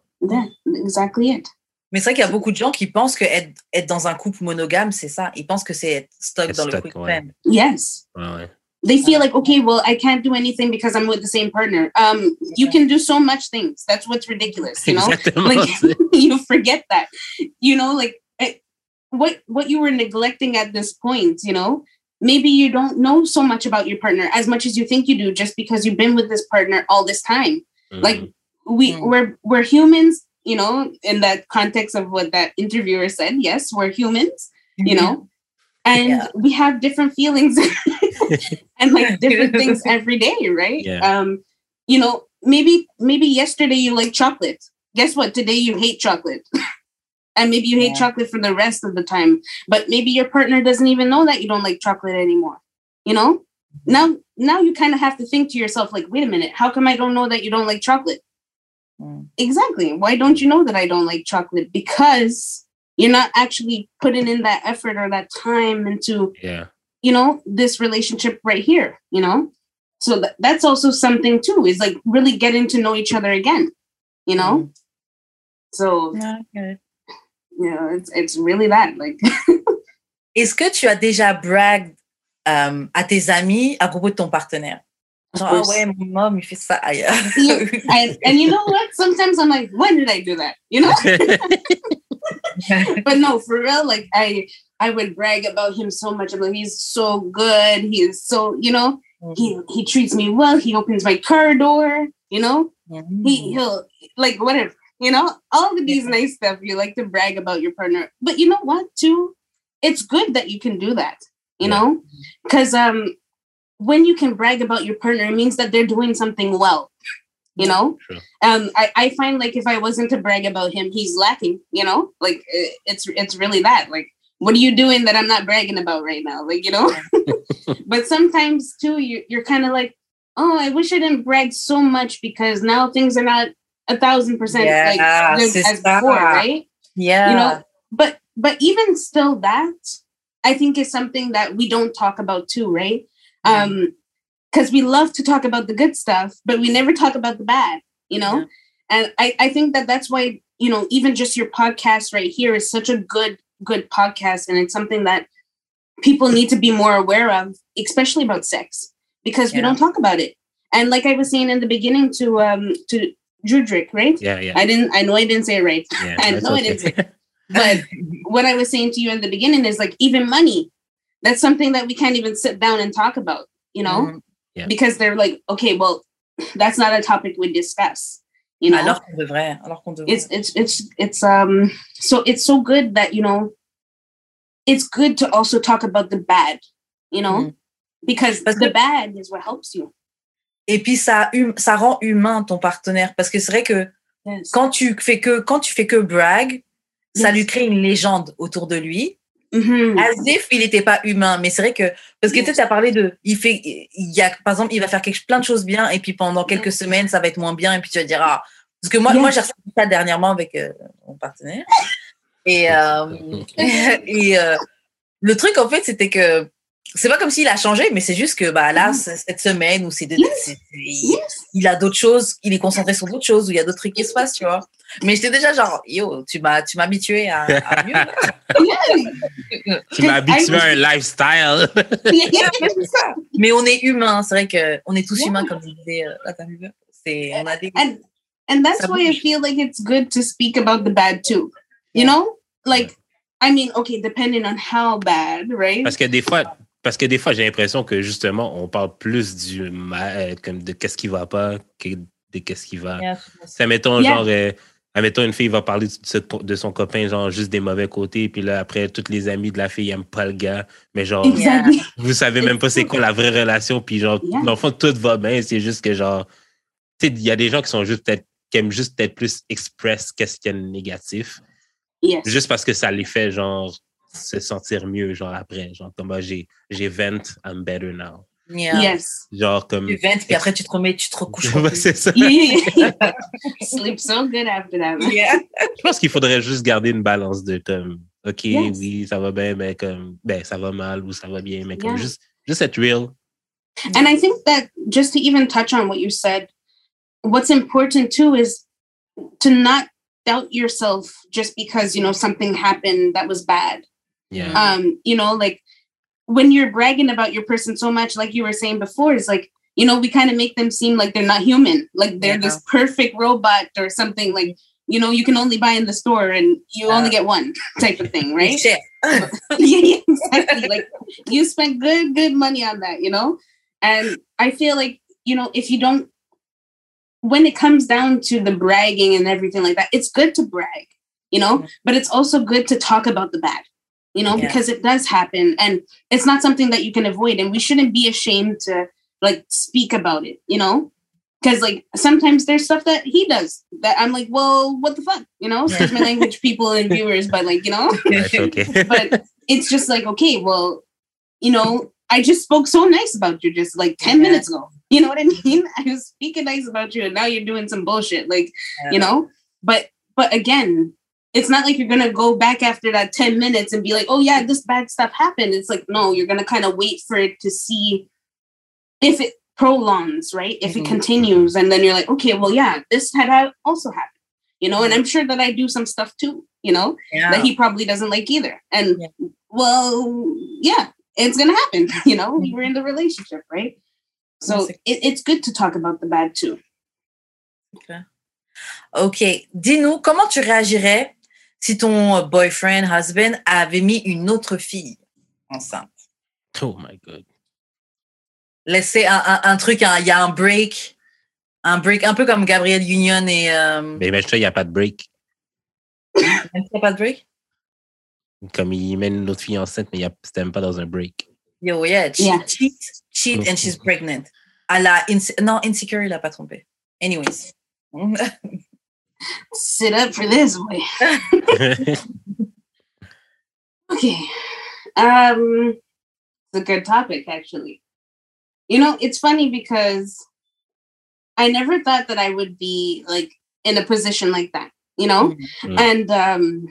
exactly it. Mais c'est vrai qu'il y a beaucoup de gens qui pensent que être, être dans un couple monogame, c'est ça. Ils pensent que c'est être stuck Être dans le quicksand. ouais. Yes. Ouais, ouais. They feel like, okay, well, I can't do anything because I'm with the same partner. Um, you can do so much things. That's what's ridiculous, you know? Like you forget that. You know, like what what you were neglecting at this point, you know? Maybe you don't know so much about your partner as much as you think you do just because you've been with this partner all this time. Like Mhm. we Mm. we're we're humans, you know, in that context of what that interviewer said. Yes, we're humans, you know, and Yeah. we have different feelings and like different things every day, right? Yeah. Um, you know, maybe maybe yesterday you like chocolate. Guess what? Today you hate chocolate. and maybe you hate Yeah. chocolate for the rest of the time. But maybe your partner doesn't even know that you don't like chocolate anymore. You know? Now now you kind of have to think to yourself, like, wait a minute, how come I don't know that you don't like chocolate? Mm. Exactly. Why don't you know that I don't like chocolate? Because you're not actually putting in that effort or that time into Yeah. You know this relationship right here you know so th- that's also something too is like really getting to know each other again you know so Yeah, okay. you know it's it's really that like Est-ce que tu as déjà brag euh, um, à tes amis à propos de ton partenaire? Of Genre, course. ouais, mon homme, il fait ça ailleurs. Yeah. and, and you know what? Sometimes i'm like when did i do that? You know? But no for real like i i would brag about him so much. I'm like he's so good. He is so you know? He he treats me well. He opens my car door you know? He he'll like whatever you know? All of these Yeah. nice stuff you like to brag about your partner. But you know what too? It's good that you can do that you Yeah. know? Because um when you can brag about your partner it means that they're doing something well you know? Sure. um I, I find like if i wasn't to brag about him he's lacking you know? Like it's it's really that like what are you doing that i'm not bragging about right now? Like you know? But sometimes too you, you're kind of like oh i wish i didn't brag so much because now things are not a thousand percent like Yeah, c'est as before right? Yeah. you know? But but even still that i think is something that we don't talk about too right um because we love to talk about the good stuff but we never talk about the bad you know Yeah. and I, I think that that's why you know even just your podcast right here is such a good good podcast and it's something that people need to be more aware of especially about sex because we don't talk about it and like i was saying in the beginning to um to Judrick, right Yeah, yeah. i didn't i know i didn't say it right yeah. I know it okay. is. but what I was saying to you in the beginning is like even money. That's something that we can't even sit down and talk about, you know, Mhm. Yeah. because they're like, okay, well, that's not a topic we discuss, you know? Alors qu'on devrait. Alors qu'on devrait. It's it's it's it's um so it's so good that you know it's good to also talk about the bad, you know, Mm. because Parce the bad is what helps you. Et puis ça, hum- ça rend humain ton partenaire parce que c'est vrai que Yes. quand tu fais que quand tu fais que brag, ça lui crée une légende autour de lui. Mhm. As if il n'était pas humain, mais c'est vrai que parce que tu as parlé de, il fait, il y a par exemple, il va faire quelque, plein de choses bien et puis pendant quelques semaines ça va être moins bien et puis tu vas dire ah. Parce que moi Yes. moi j'ai ressenti ça dernièrement avec euh, mon partenaire. Et euh, et euh, le truc en fait c'était que c'est pas comme s'il a changé, mais c'est juste que bah là, Mm. cette semaine ou ces deux, Yes. c'est- il, Yes. il a d'autres choses, il est concentré sur d'autres choses, ou il y a d'autres trucs qui se passent, tu vois. Mais j'étais déjà genre, yo, tu m'as, tu m'as habitué à, à mieux. Tu m'as habitué à un lifestyle. Mais on est humain, c'est vrai que on est tous Yeah. humains, comme disait euh, la Hubert. C'est, on a des. and and that's Ça why I feel like it's good to speak about the bad too. You know, like I mean, okay, depending on how bad, right? Parce que des fois, parce que des fois, j'ai l'impression que justement, on parle plus du mal, comme de qu'est-ce qui va pas que de qu'est-ce qui va. Yeah. Ça, mettons, Yeah. genre, euh, admettons, une fille va parler de, ce- de son copain, genre, juste des mauvais côtés, puis là, après, toutes les amis de la fille aiment pas le gars, mais genre, vous savez même pas c'est quoi la vraie relation, puis genre, dans le fond, tout va bien, c'est juste que genre, tu sais, il y a des gens qui sont juste peut-être, qui aiment juste peut-être plus express qu'est-ce qu'il y a de négatif, Yes. juste parce que ça les fait, genre, se sentir mieux, genre, après, genre, comme, ah, j'ai, j'ai vent, I'm better now. Yeah. Yes. Genre, comme, Tu ventes, puis après tu te remets, tu te recouches. C'est ça. Sleep so good after that. Yeah. Je pense qu'il faudrait juste garder une balance de comme, OK, Yes. oui, ça va bien, mais comme, ben, ça va mal ou ça va bien, mais comme Yeah. juste, juste être real. And I think that just to even touch on what you said, what's important too is to not doubt yourself just because you know something happened that was bad. Yeah. um you know like when you're bragging about your person so much like you were saying before is like you know we kind of make them seem like they're not human like they're this perfect robot or something like you know you can only buy in the store and you only get one type of thing right? Shit. yeah, yeah, exactly like you spent good good money on that you know? And i feel like you know if you don't when it comes down to the bragging and everything like that it's good to brag you know? But it's also good to talk about the bad you know Yeah. because it does happen and it's not something that you can avoid and we shouldn't be ashamed to like speak about it you know? Because like sometimes there's stuff that he does that i'm like well what the fuck? You know? Excuse my language people and viewers but like you know? Okay. but it's just like okay well you know i just spoke so nice about you just like 10 Yeah. minutes ago. You know what i mean? I was speaking nice about you and now you're doing some bullshit like you know? But but again it's not like you're gonna go back after that 10 minutes and be like oh yeah this bad stuff happened it's like no you're gonna kind of wait for it to see if it prolongs right if Mhm. it continues and then you're like okay well yeah this had also happened you know and i'm sure that i do some stuff too you know Yeah. that he probably doesn't like either. And Yeah. well, yeah, it's gonna happen. You know, we're in the relationship, right? So it, it's good to talk about the bad too. Okay. OK, dis-nous, comment tu réagirais si ton boyfriend, husband avait mis une autre fille enceinte Oh my God. Laisser un, un, un truc, il y a un break, un break, un peu comme Gabriel Union et. Euh, Mais imagine-toi, il n'y a pas de break. il n'y a pas de break? Comme il met une autre fille enceinte, mais il y a- c'était même pas dans un break. Yo, yeah, cheat, Yeah. cheat, cheat, and she's pregnant. À la inse- non, insecure, il n'a pas trompé. Anyways. Sit up for this way. Okay. Um it's a good topic actually. You know, it's funny because I never thought that I would be like in a position like that, you know? Mm. And um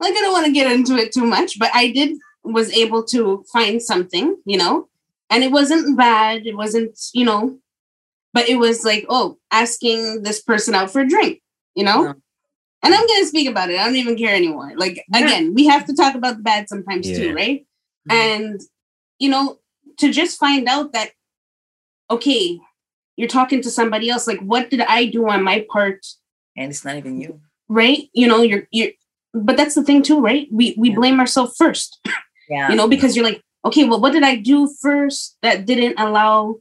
like I don't want to get into it too much, but I did was able to find something, you know, and it wasn't bad. It wasn't, you know, but it was like, oh, asking this person out for a drink, you know? Yeah. And I'm gonna speak about it. I don't even care anymore. Like Yeah. again, we have to talk about the bad sometimes Yeah. too, right? Mhm. And you know, to just find out that okay, you're talking to somebody else, like what did I do on my part And it's not even you. right you know you're you're but that's the thing too right we we blame ourselves first Yeah. you know because you're like okay well what did i do first that didn't allow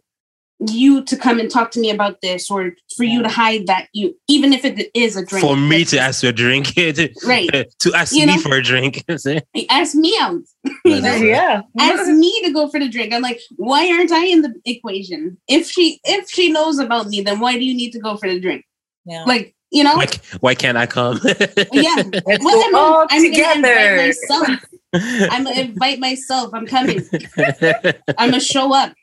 you to come and talk to me about this or for you to hide that you even if it is a drink For me to ask you a drink. to, right to ask You me know? for a drink. C'est- ask me out yeah. ask me to go for the drink i'm like why aren't i in the equation if she if she knows about me then why do you need to go for the drink Yeah. like you know why, why can't I come? yeah Let's well, all I'm, I'm together. I'm gonna invite myself. I'm coming. I'm gonna show up.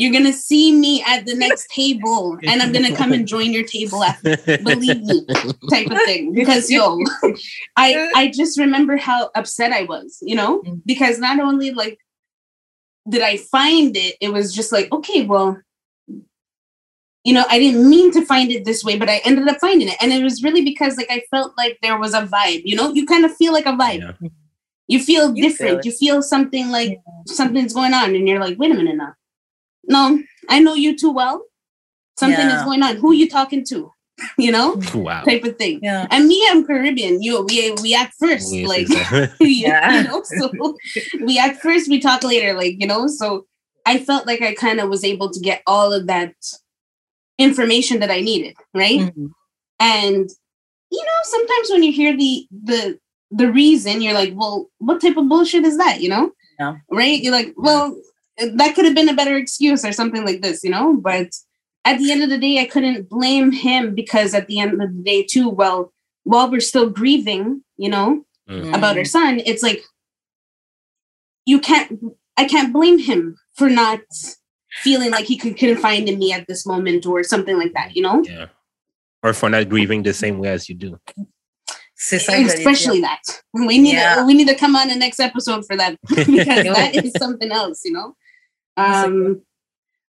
You're gonna see me at the next table, and I'm gonna come and join your table after. Believe me, type of thing. Because yo, I I just remember how upset I was, you know, Mm. because not only like did I find it, it was just like okay, well, you know, I didn't mean to find it this way, but I ended up finding it, and it was really because like I felt like there was a vibe, you know, you kind of feel like a vibe. Yeah. You feel You different. it. you feel something like something's going on, and you're like, wait a minute now. No, I know you too well. Something is going on. Who you talking to? You know, Wow. type of thing. Yeah. And me, I'm Caribbean. You, we we act first, Oui, like c'est ça. you, Yeah. know. So we act first, we talk later, like you know. So I felt like I kind of was able to get all of that information that I needed, right? Mhm. And you know, sometimes when you hear the the the reason, you're like, well, what type of bullshit is that? You know, Yeah. right? You're like, well, that could have been a better excuse or something like this, you know. But at the end of the day, I couldn't blame him because at the end of the day, too, well, while we're still grieving, you know, Mm. about our son, it's like you can't. I can't blame him for not feeling like he could confide in me at this moment or something like that, you know. Yeah. Or for not grieving the same way as you do. C'est ça que j'allais dire. especially that we need Yeah. to, we need to come on the next episode for that because that is something else you know um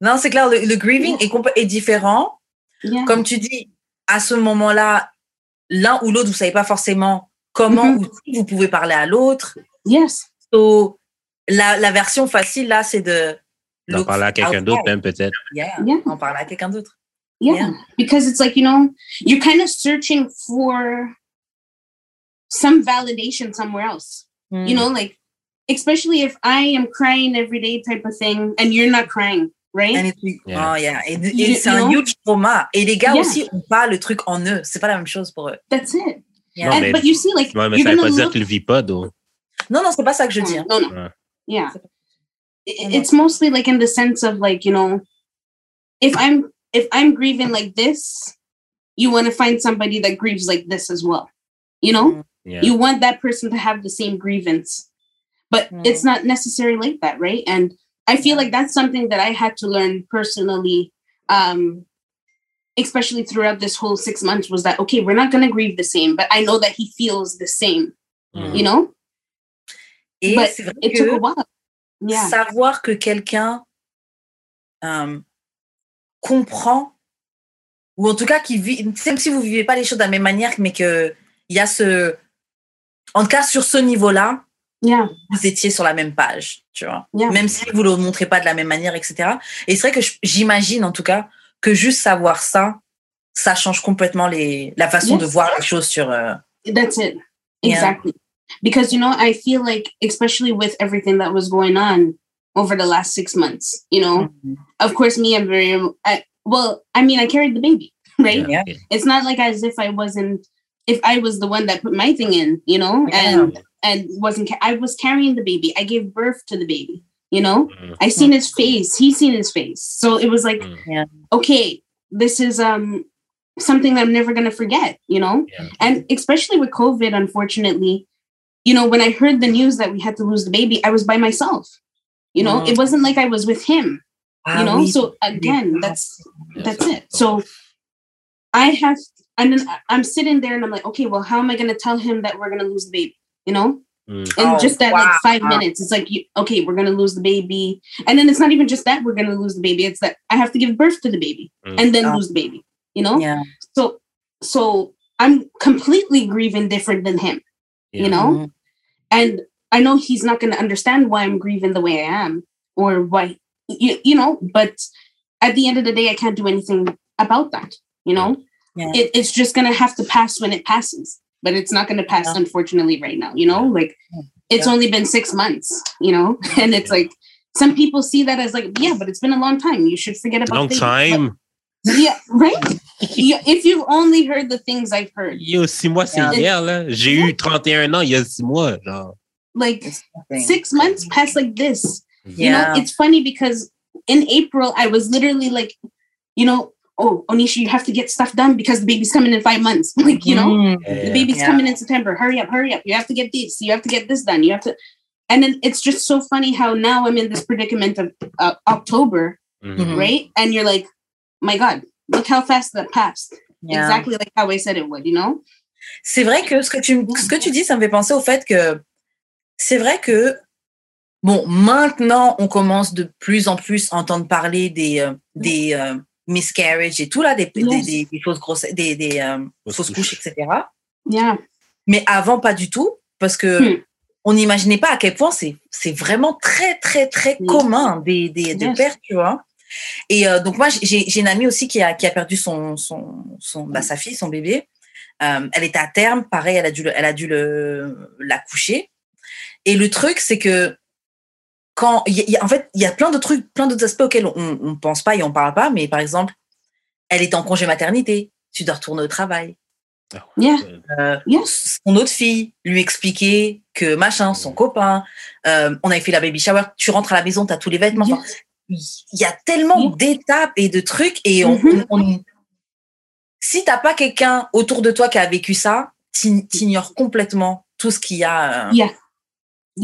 Non, c'est clair, le, le grieving est, différent. yeah Comme tu dis, à ce moment-là, l'un ou l'autre, vous savez pas forcément comment Mhm. ou si vous pouvez parler à l'autre. yes So, la, la version facile, là, c'est de... D'en parler à quelqu'un d'autre, même peut-être. Yeah, Yeah. en parler à quelqu'un d'autre. yeah. Yeah. because it's like you know you're kind of searching for some validation somewhere else Mm. you know like especially if i am crying every day type of thing and you're not crying right And it's- Yeah. Oh, yeah. Et, et You- c'est you know? huge trauma. Et les gars Yeah. aussi ont pas le truc en eux. C'est pas la même chose pour eux. that's it Yeah. Non, and, mais- but you see like Ouais, mais you're ça veut gonna pas dire look qu'il le vit pas, donc. Non, non, c'est pas ça que je dis. hein. no no Ouais. yeah C'est pas- I- it's mostly like in the sense of like you know if i'm if i'm grieving like this you want to find somebody that grieves like this as well you know mm. Yeah. you want that person to have the same grievance but Mm. it's not necessarily like that right and i feel like that's something that i had to learn personally um especially throughout this whole six months was that okay we're not going to grieve the same but i know that he feels the same Mm. you know Et But it took a while yeah savoir que quelqu'un euh, comprend, ou en tout cas qui vit, même si vous vivez pas les choses de la même manière, mais qu'il y a ce. En tout cas, sur ce niveau-là, yeah vous étiez sur la même page, tu vois. Yeah. Même si vous ne le montrez pas de la même manière, etc. Et c'est vrai que j'imagine, en tout cas, que juste savoir ça, ça change complètement les, la façon Yes. de voir les choses sur. euh, That's it. Yeah. Exactly. Because you know, I feel like especially with everything that was going on over the last six months, you know, of course me, I'm very I, well, I mean, I carried the baby, right? Yeah. It's not like as if I wasn't if I was the one that put my thing in, you know, Yeah. and and wasn't ca- I was carrying the baby. I gave birth to the baby, you know? Mm. I seen his face, he seen his face. So it was like, Mm. Yeah. okay, this is um something that I'm never gonna forget, you know? Yeah. And especially with COVID, unfortunately, you know, when I heard the news that we had to lose the baby, I was by myself. You know, Mm. it wasn't like I was with him, Ah you know. oui. So again, that's that's it. So I have and then I'm sitting there and I'm like, okay, well, how am I gonna tell him that we're gonna lose the baby? You know? Mm. And Oh, just that like wow. five minutes, it's like you, okay, we're gonna lose the baby, and then it's not even just that we're gonna lose the baby. It's that I have to give birth to the baby Mm. and then Oh. lose the baby. You know, Yeah. so so I'm completely grieving different than him. Yeah. You know, Mhm. and I know he's not gonna understand why I'm grieving the way I am or why you, you know. But at the end of the day, I can't do anything about that. You know, Yeah. it, it's just gonna have to pass when it passes. But it's not gonna pass, Yeah. unfortunately, right now. You know, like it's Yeah. only been six months. You know, and it's Yeah. like some people see that as like, yeah, but it's been a long time. You should forget about Long things. time. But- yeah, right. yeah, if you've only heard the things I've heard, Yo, six mois, c'est Yeah. hier, là. J'ai eu 31 ans il y a six mois, genre. like six months pass like this. You Yeah. know, it's funny because in April I was literally like, you know, oh Onisha, you have to get stuff done because the baby's coming in five months. Like, you know, Mm. the baby's Yeah. coming in September. Hurry up, hurry up. You have to get this. You have to get this done. You have to. And then it's just so funny how now I'm in this predicament of uh, October Mhm. Mhm. right? And you're like, my God, look how fast that passed. Yeah. Exactly like how I said it would, you know? C'est vrai que ce que tu ce que tu dis, ça me fait penser au fait que c'est vrai que bon, maintenant on commence de plus en plus à entendre parler des euh, des euh, miscarriages et tout là, des, des, Yes. des, des fausses grosses, des, des euh, Fausses couches, etc. Yeah. Mais avant pas du tout, parce que Hmm. on n'imaginait pas à quel point c'est c'est vraiment très très très Yes. commun des des, Yes. pères, tu vois. Et euh, donc moi j'ai j'ai une amie aussi qui a qui a perdu son son son bah, sa fille, son bébé. Euh, elle était à terme, pareil, elle a dû le, elle a dû le la coucher. Et le truc c'est que quand il y y a- en fait il y a plein de trucs, plein d'autres aspects auxquels on on pense pas et on parle pas, mais par exemple elle est en congé maternité, tu dois retourner au travail Yeah. euh, Yes. son autre fille lui expliquer que machin, son copain, euh, on avait fait la baby shower, tu rentres à la maison, tu as tous les vêtements. Enfin, Il y a tellement Yeah. d'étapes et de trucs et on, Mhm. on- on- si t'as pas quelqu'un autour de toi qui a vécu ça, t'ign- t'ignores complètement tout ce qu'il y a. euh, Yeah.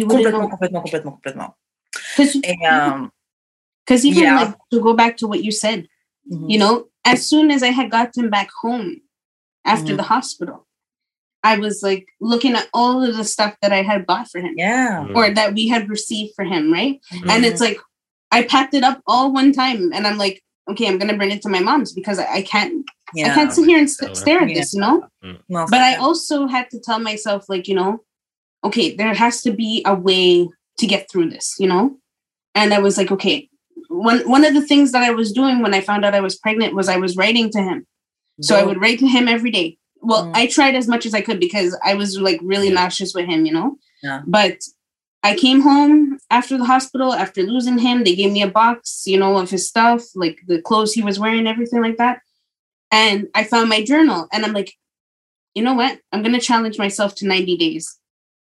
Complètement, complètement, complètement, complètement. Because Et, euh, even Yeah. like to go back to what you said, mhm. you know, as soon as I had gotten back home after Mhm. the hospital, I was like looking at all of the stuff that I had bought for him yeah. Mhm. or that we had received for him, right? And Mhm. it's like I packed it up all one time, and I'm like, okay, I'm gonna bring it to my mom's because I, I can't, I can't sit here and st- stare at this, you know. Non, But I also had to tell myself, like, you know, okay, there has to be a way to get through this, you know? And I was like, okay. One one of the things that I was doing when I found out I was pregnant was I was writing to him. So I would write to him every day. Well, Mm. I tried as much as I could because I was like really Yeah. nauseous with him, you know? Yeah. But I came home after the hospital, after losing him. They gave me a box, you know, of his stuff, like the clothes he was wearing, everything like that. And I found my journal and I'm like, you know what? I'm going to challenge myself to 90 days.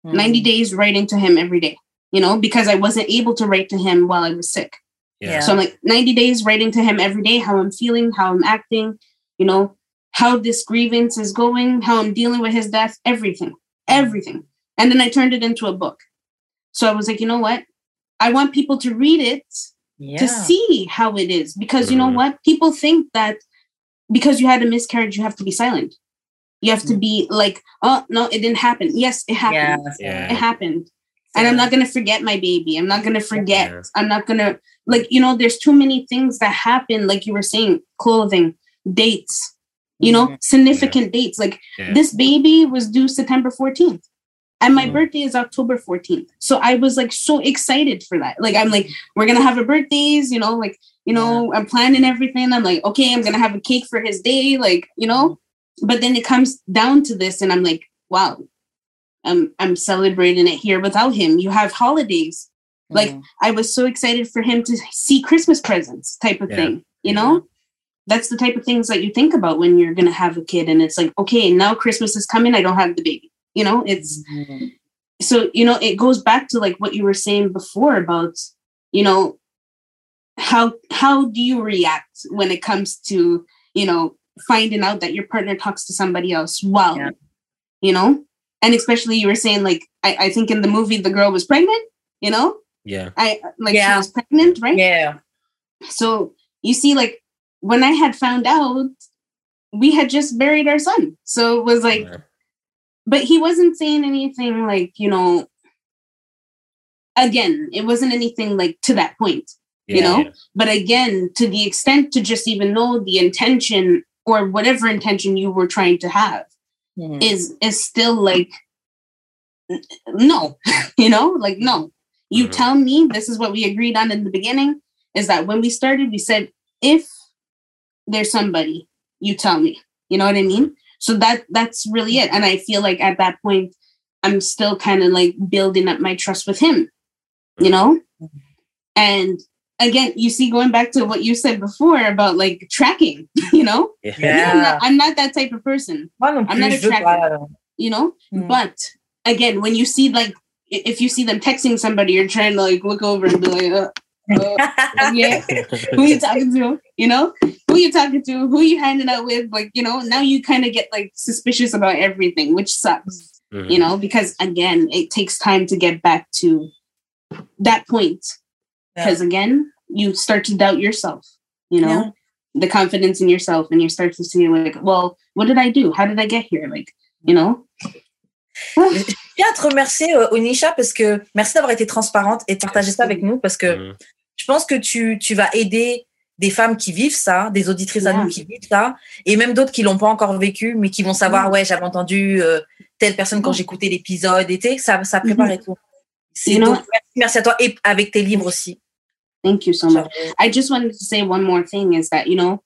Mhm. 90 days writing to him every day, you know, because I wasn't able to write to him while I was sick. Yeah. So I'm like 90 days writing to him every day, how I'm feeling, how I'm acting, you know, how this grievance is going, how I'm dealing with his death, everything, everything. And then I turned it into a book. So I was like, you know what? I want people to read it Yeah. to see how it is because you know Mhm. what? People think that because you had a miscarriage, you have to be silent. You have to Mhm. be like, oh, no, it didn't happen. Yes, it happened. Yeah. Yeah. It happened and I'm not gonna forget my baby. I'm not gonna forget. Yeah. I'm not gonna like you know. There's too many things that happen. Like you were saying, clothing, dates. You know, Mhm. significant dates. Like Yeah. this baby was due September 14th, and my Mhm. birthday is October 14th. So I was like so excited for that. Like I'm like, we're gonna have a birthdays. You know, like you know, I'm planning everything. I'm like, okay, I'm gonna have a cake for his day. Like you know, but then it comes down to this, and I'm like, wow. I'm I'm celebrating it here without him. You have holidays. Like Mhm. I was so excited for him to see Christmas presents type of Yeah. thing. You know? That's the type of things that you think about when you're gonna have a kid and it's like, okay, now Christmas is coming, I don't have the baby. You know, it's Mhm. so you know, it goes back to like what you were saying before about, you know, how how do you react when it comes to, you know, finding out that your partner talks to somebody else while Yeah. you know? And especially you were saying like I, I think in the movie the girl was pregnant, you know? Yeah. I like Yeah. she was pregnant, right? Yeah. So you see, like when I had found out, we had just buried our son. So it was like, Yeah. but he wasn't saying anything like, you know, again, it wasn't anything like to that point. Yeah, you know? yeah. But again, to the extent to just even know the intention or whatever intention you were trying to have Mhm. is is still like no you know like no. You Mhm. tell me this is what we agreed on in the beginning is that when we started we said if there's somebody you tell me. You know what i mean? So that that's really it. And i feel like at that point i'm still kind of like building up my trust with him you know? And again you see going back to what you said before about like tracking you know Yeah. Yeah. I'm, not, I'm not that type of person Moi I'm not a tracker. you know Mm. but again when you see like if you see them texting somebody you're trying to like look over and be like uh, uh, yeah who you talking to you know who are you talking to who are you hanging out with like you know now you kind of get like suspicious about everything which sucks Mhm. you know because again it takes time to get back to that point Yeah. because again you start to doubt yourself, you know, Yeah. the confidence in yourself, and you start to see like, well, what did I do? How did I get here? Like, you know? Je tiens à te remercier, euh, Onisha, parce que merci d'avoir été transparente et de partager ça avec nous, parce que Mhm. je pense que tu, tu vas aider des femmes qui vivent ça, des auditrices à Yeah. nous qui vivent ça, et même d'autres qui l'ont pas encore vécu, mais qui vont savoir, ouais, j'avais entendu euh, telle personne quand Yeah. j'écoutais l'épisode, et ça, ça prépare et tout. C'est You know- donc, merci, merci à toi, et avec tes livres aussi. Thank you so much. I just wanted to say one more thing is that, you know,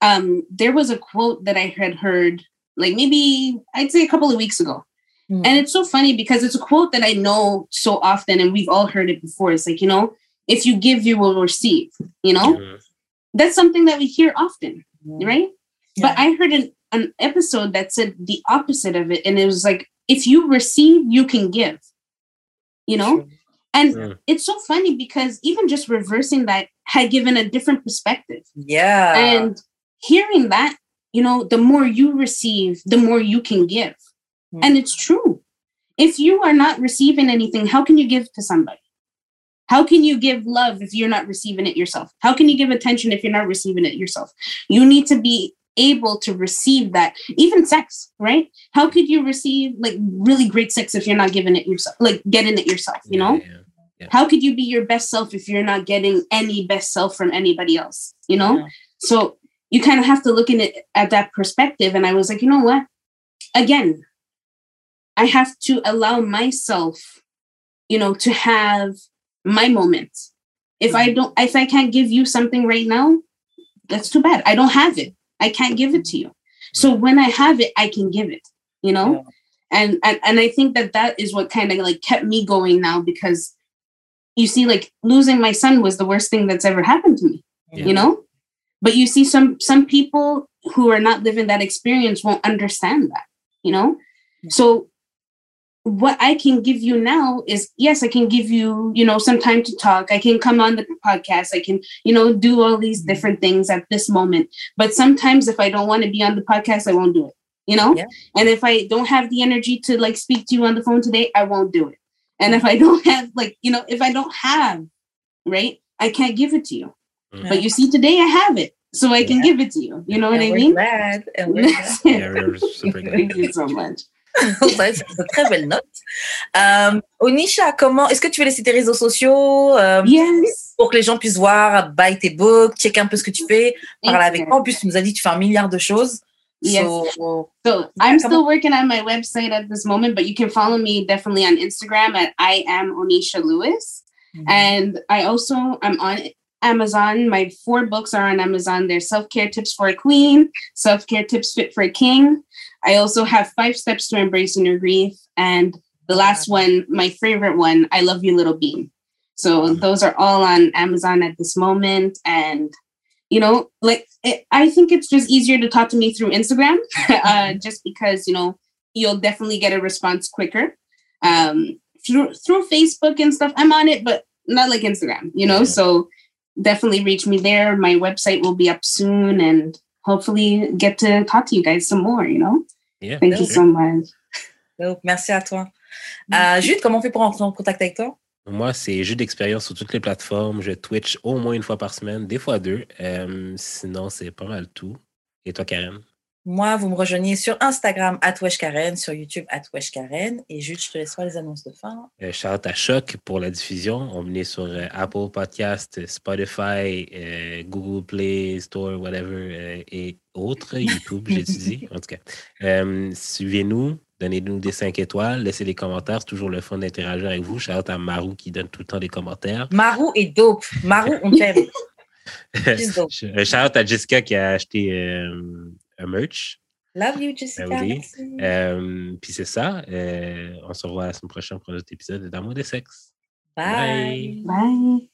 um, there was a quote that I had heard, like maybe I'd say a couple of weeks ago. Mm. And it's so funny because it's a quote that I know so often and we've all heard it before. It's like, you know, if you give, you will receive, you know? Mhm. That's something that we hear often, Mm. right? But I heard an, an episode that said the opposite of it. And it was like, if you receive, you can give, you know? And Mm. it's so funny because even just reversing that had given a different perspective. Yeah. And hearing that, you know, the more you receive, the more you can give. Mm. And it's true. If you are not receiving anything, how can you give to somebody? How can you give love if you're not receiving it yourself? How can you give attention if you're not receiving it yourself? You need to be able to receive that, even sex, right? How could you receive like really great sex if you're not giving it yourself, like getting it yourself, you know? Yeah, yeah. How could you be your best self if you're not getting any best self from anybody else you know? Yeah. so you kind of have to look in it at that perspective and i was like you know what? Again i have to allow myself you know to have my moments if i mm-hmm. don't if i can't give you something right now that's too bad. I don't have it. I can't give it to you. So when i have it i can give it you know? Yeah. and, and and i think that that is what kind of like kept me going now because you see like losing my son was the worst thing that's ever happened to me Yeah. you know but you see some some people who are not living that experience won't understand that you know Yeah. so what i can give you now is yes i can give you you know some time to talk i can come on the podcast i can you know do all these Mhm. different things at this moment but sometimes if i don't want to be on the podcast i won't do it you know Yeah. and if i don't have the energy to like speak to you on the phone today i won't do it and if i don't have like you know if i don't have right i can't give it to you but you see today i have it so i can Yeah. give it to you you know what And i we're mean? glad, and we're glad. Yeah, we're super glad. thank you so much Ouais, c'est une très belle note. Euh, Onisha, comment est-ce que tu veux laisser tes réseaux sociaux euh, yes pour que les gens puissent voir, buy tes books, checker un peu ce que tu fais, parler avec moi. En plus, tu nous as dit que tu fais un milliard de choses. Yes. So, So I'm still working on my website at this moment, but you can follow me definitely on Instagram at I am Onisha Lewis. And I also I'm on Amazon. My four books are on Amazon. There's Self Care Tips for a Queen, Self Care Tips Fit for a King. I also have Five Steps to Embracing Your Grief, and the last one, my favorite one, I Love You Little Bean. So those are all on Amazon at this moment, and you know, like it, I think it's just easier to talk to me through Instagram, uh, just because you know you'll definitely get a response quicker. Um, through through Facebook and stuff, I'm on it, but not like Instagram, you know. Yeah. So definitely reach me there. My website will be up soon, and hopefully get to talk to you guys some more. You know. Yeah, Thank you sure. so much. donc, merci à toi. Euh, Jude, comment on fait pour entrer en contact avec toi? Moi, c'est jeu d'expérience sur toutes les plateformes. Je Twitch au moins une fois par semaine, des fois deux. Euh, sinon, c'est pas mal tout. Et toi, Karen? Moi, vous me rejoignez sur Instagram, Karen, sur YouTube, Karen. Et Jude, je te laisse faire les annonces de fin. Euh, shout à Choc pour la diffusion. On venait sur euh, Apple Podcast, Spotify, euh, Google Play Store, whatever, et autres. YouTube, j'étudie, en tout cas. Suivez-nous, donnez-nous des 5 étoiles, laissez des commentaires. C'est toujours le fun d'interagir avec vous. Shout à Marou qui donne tout le temps des commentaires. Marou est dope. Marou, on t'aime. Euh, Shout à Jessica qui a acheté euh, un merch. Love you, Jessica. Ben oui. Euh, Puis c'est ça. Euh, on se revoit la semaine prochaine pour un autre épisode d'Amour des sexes. Bye. Bye.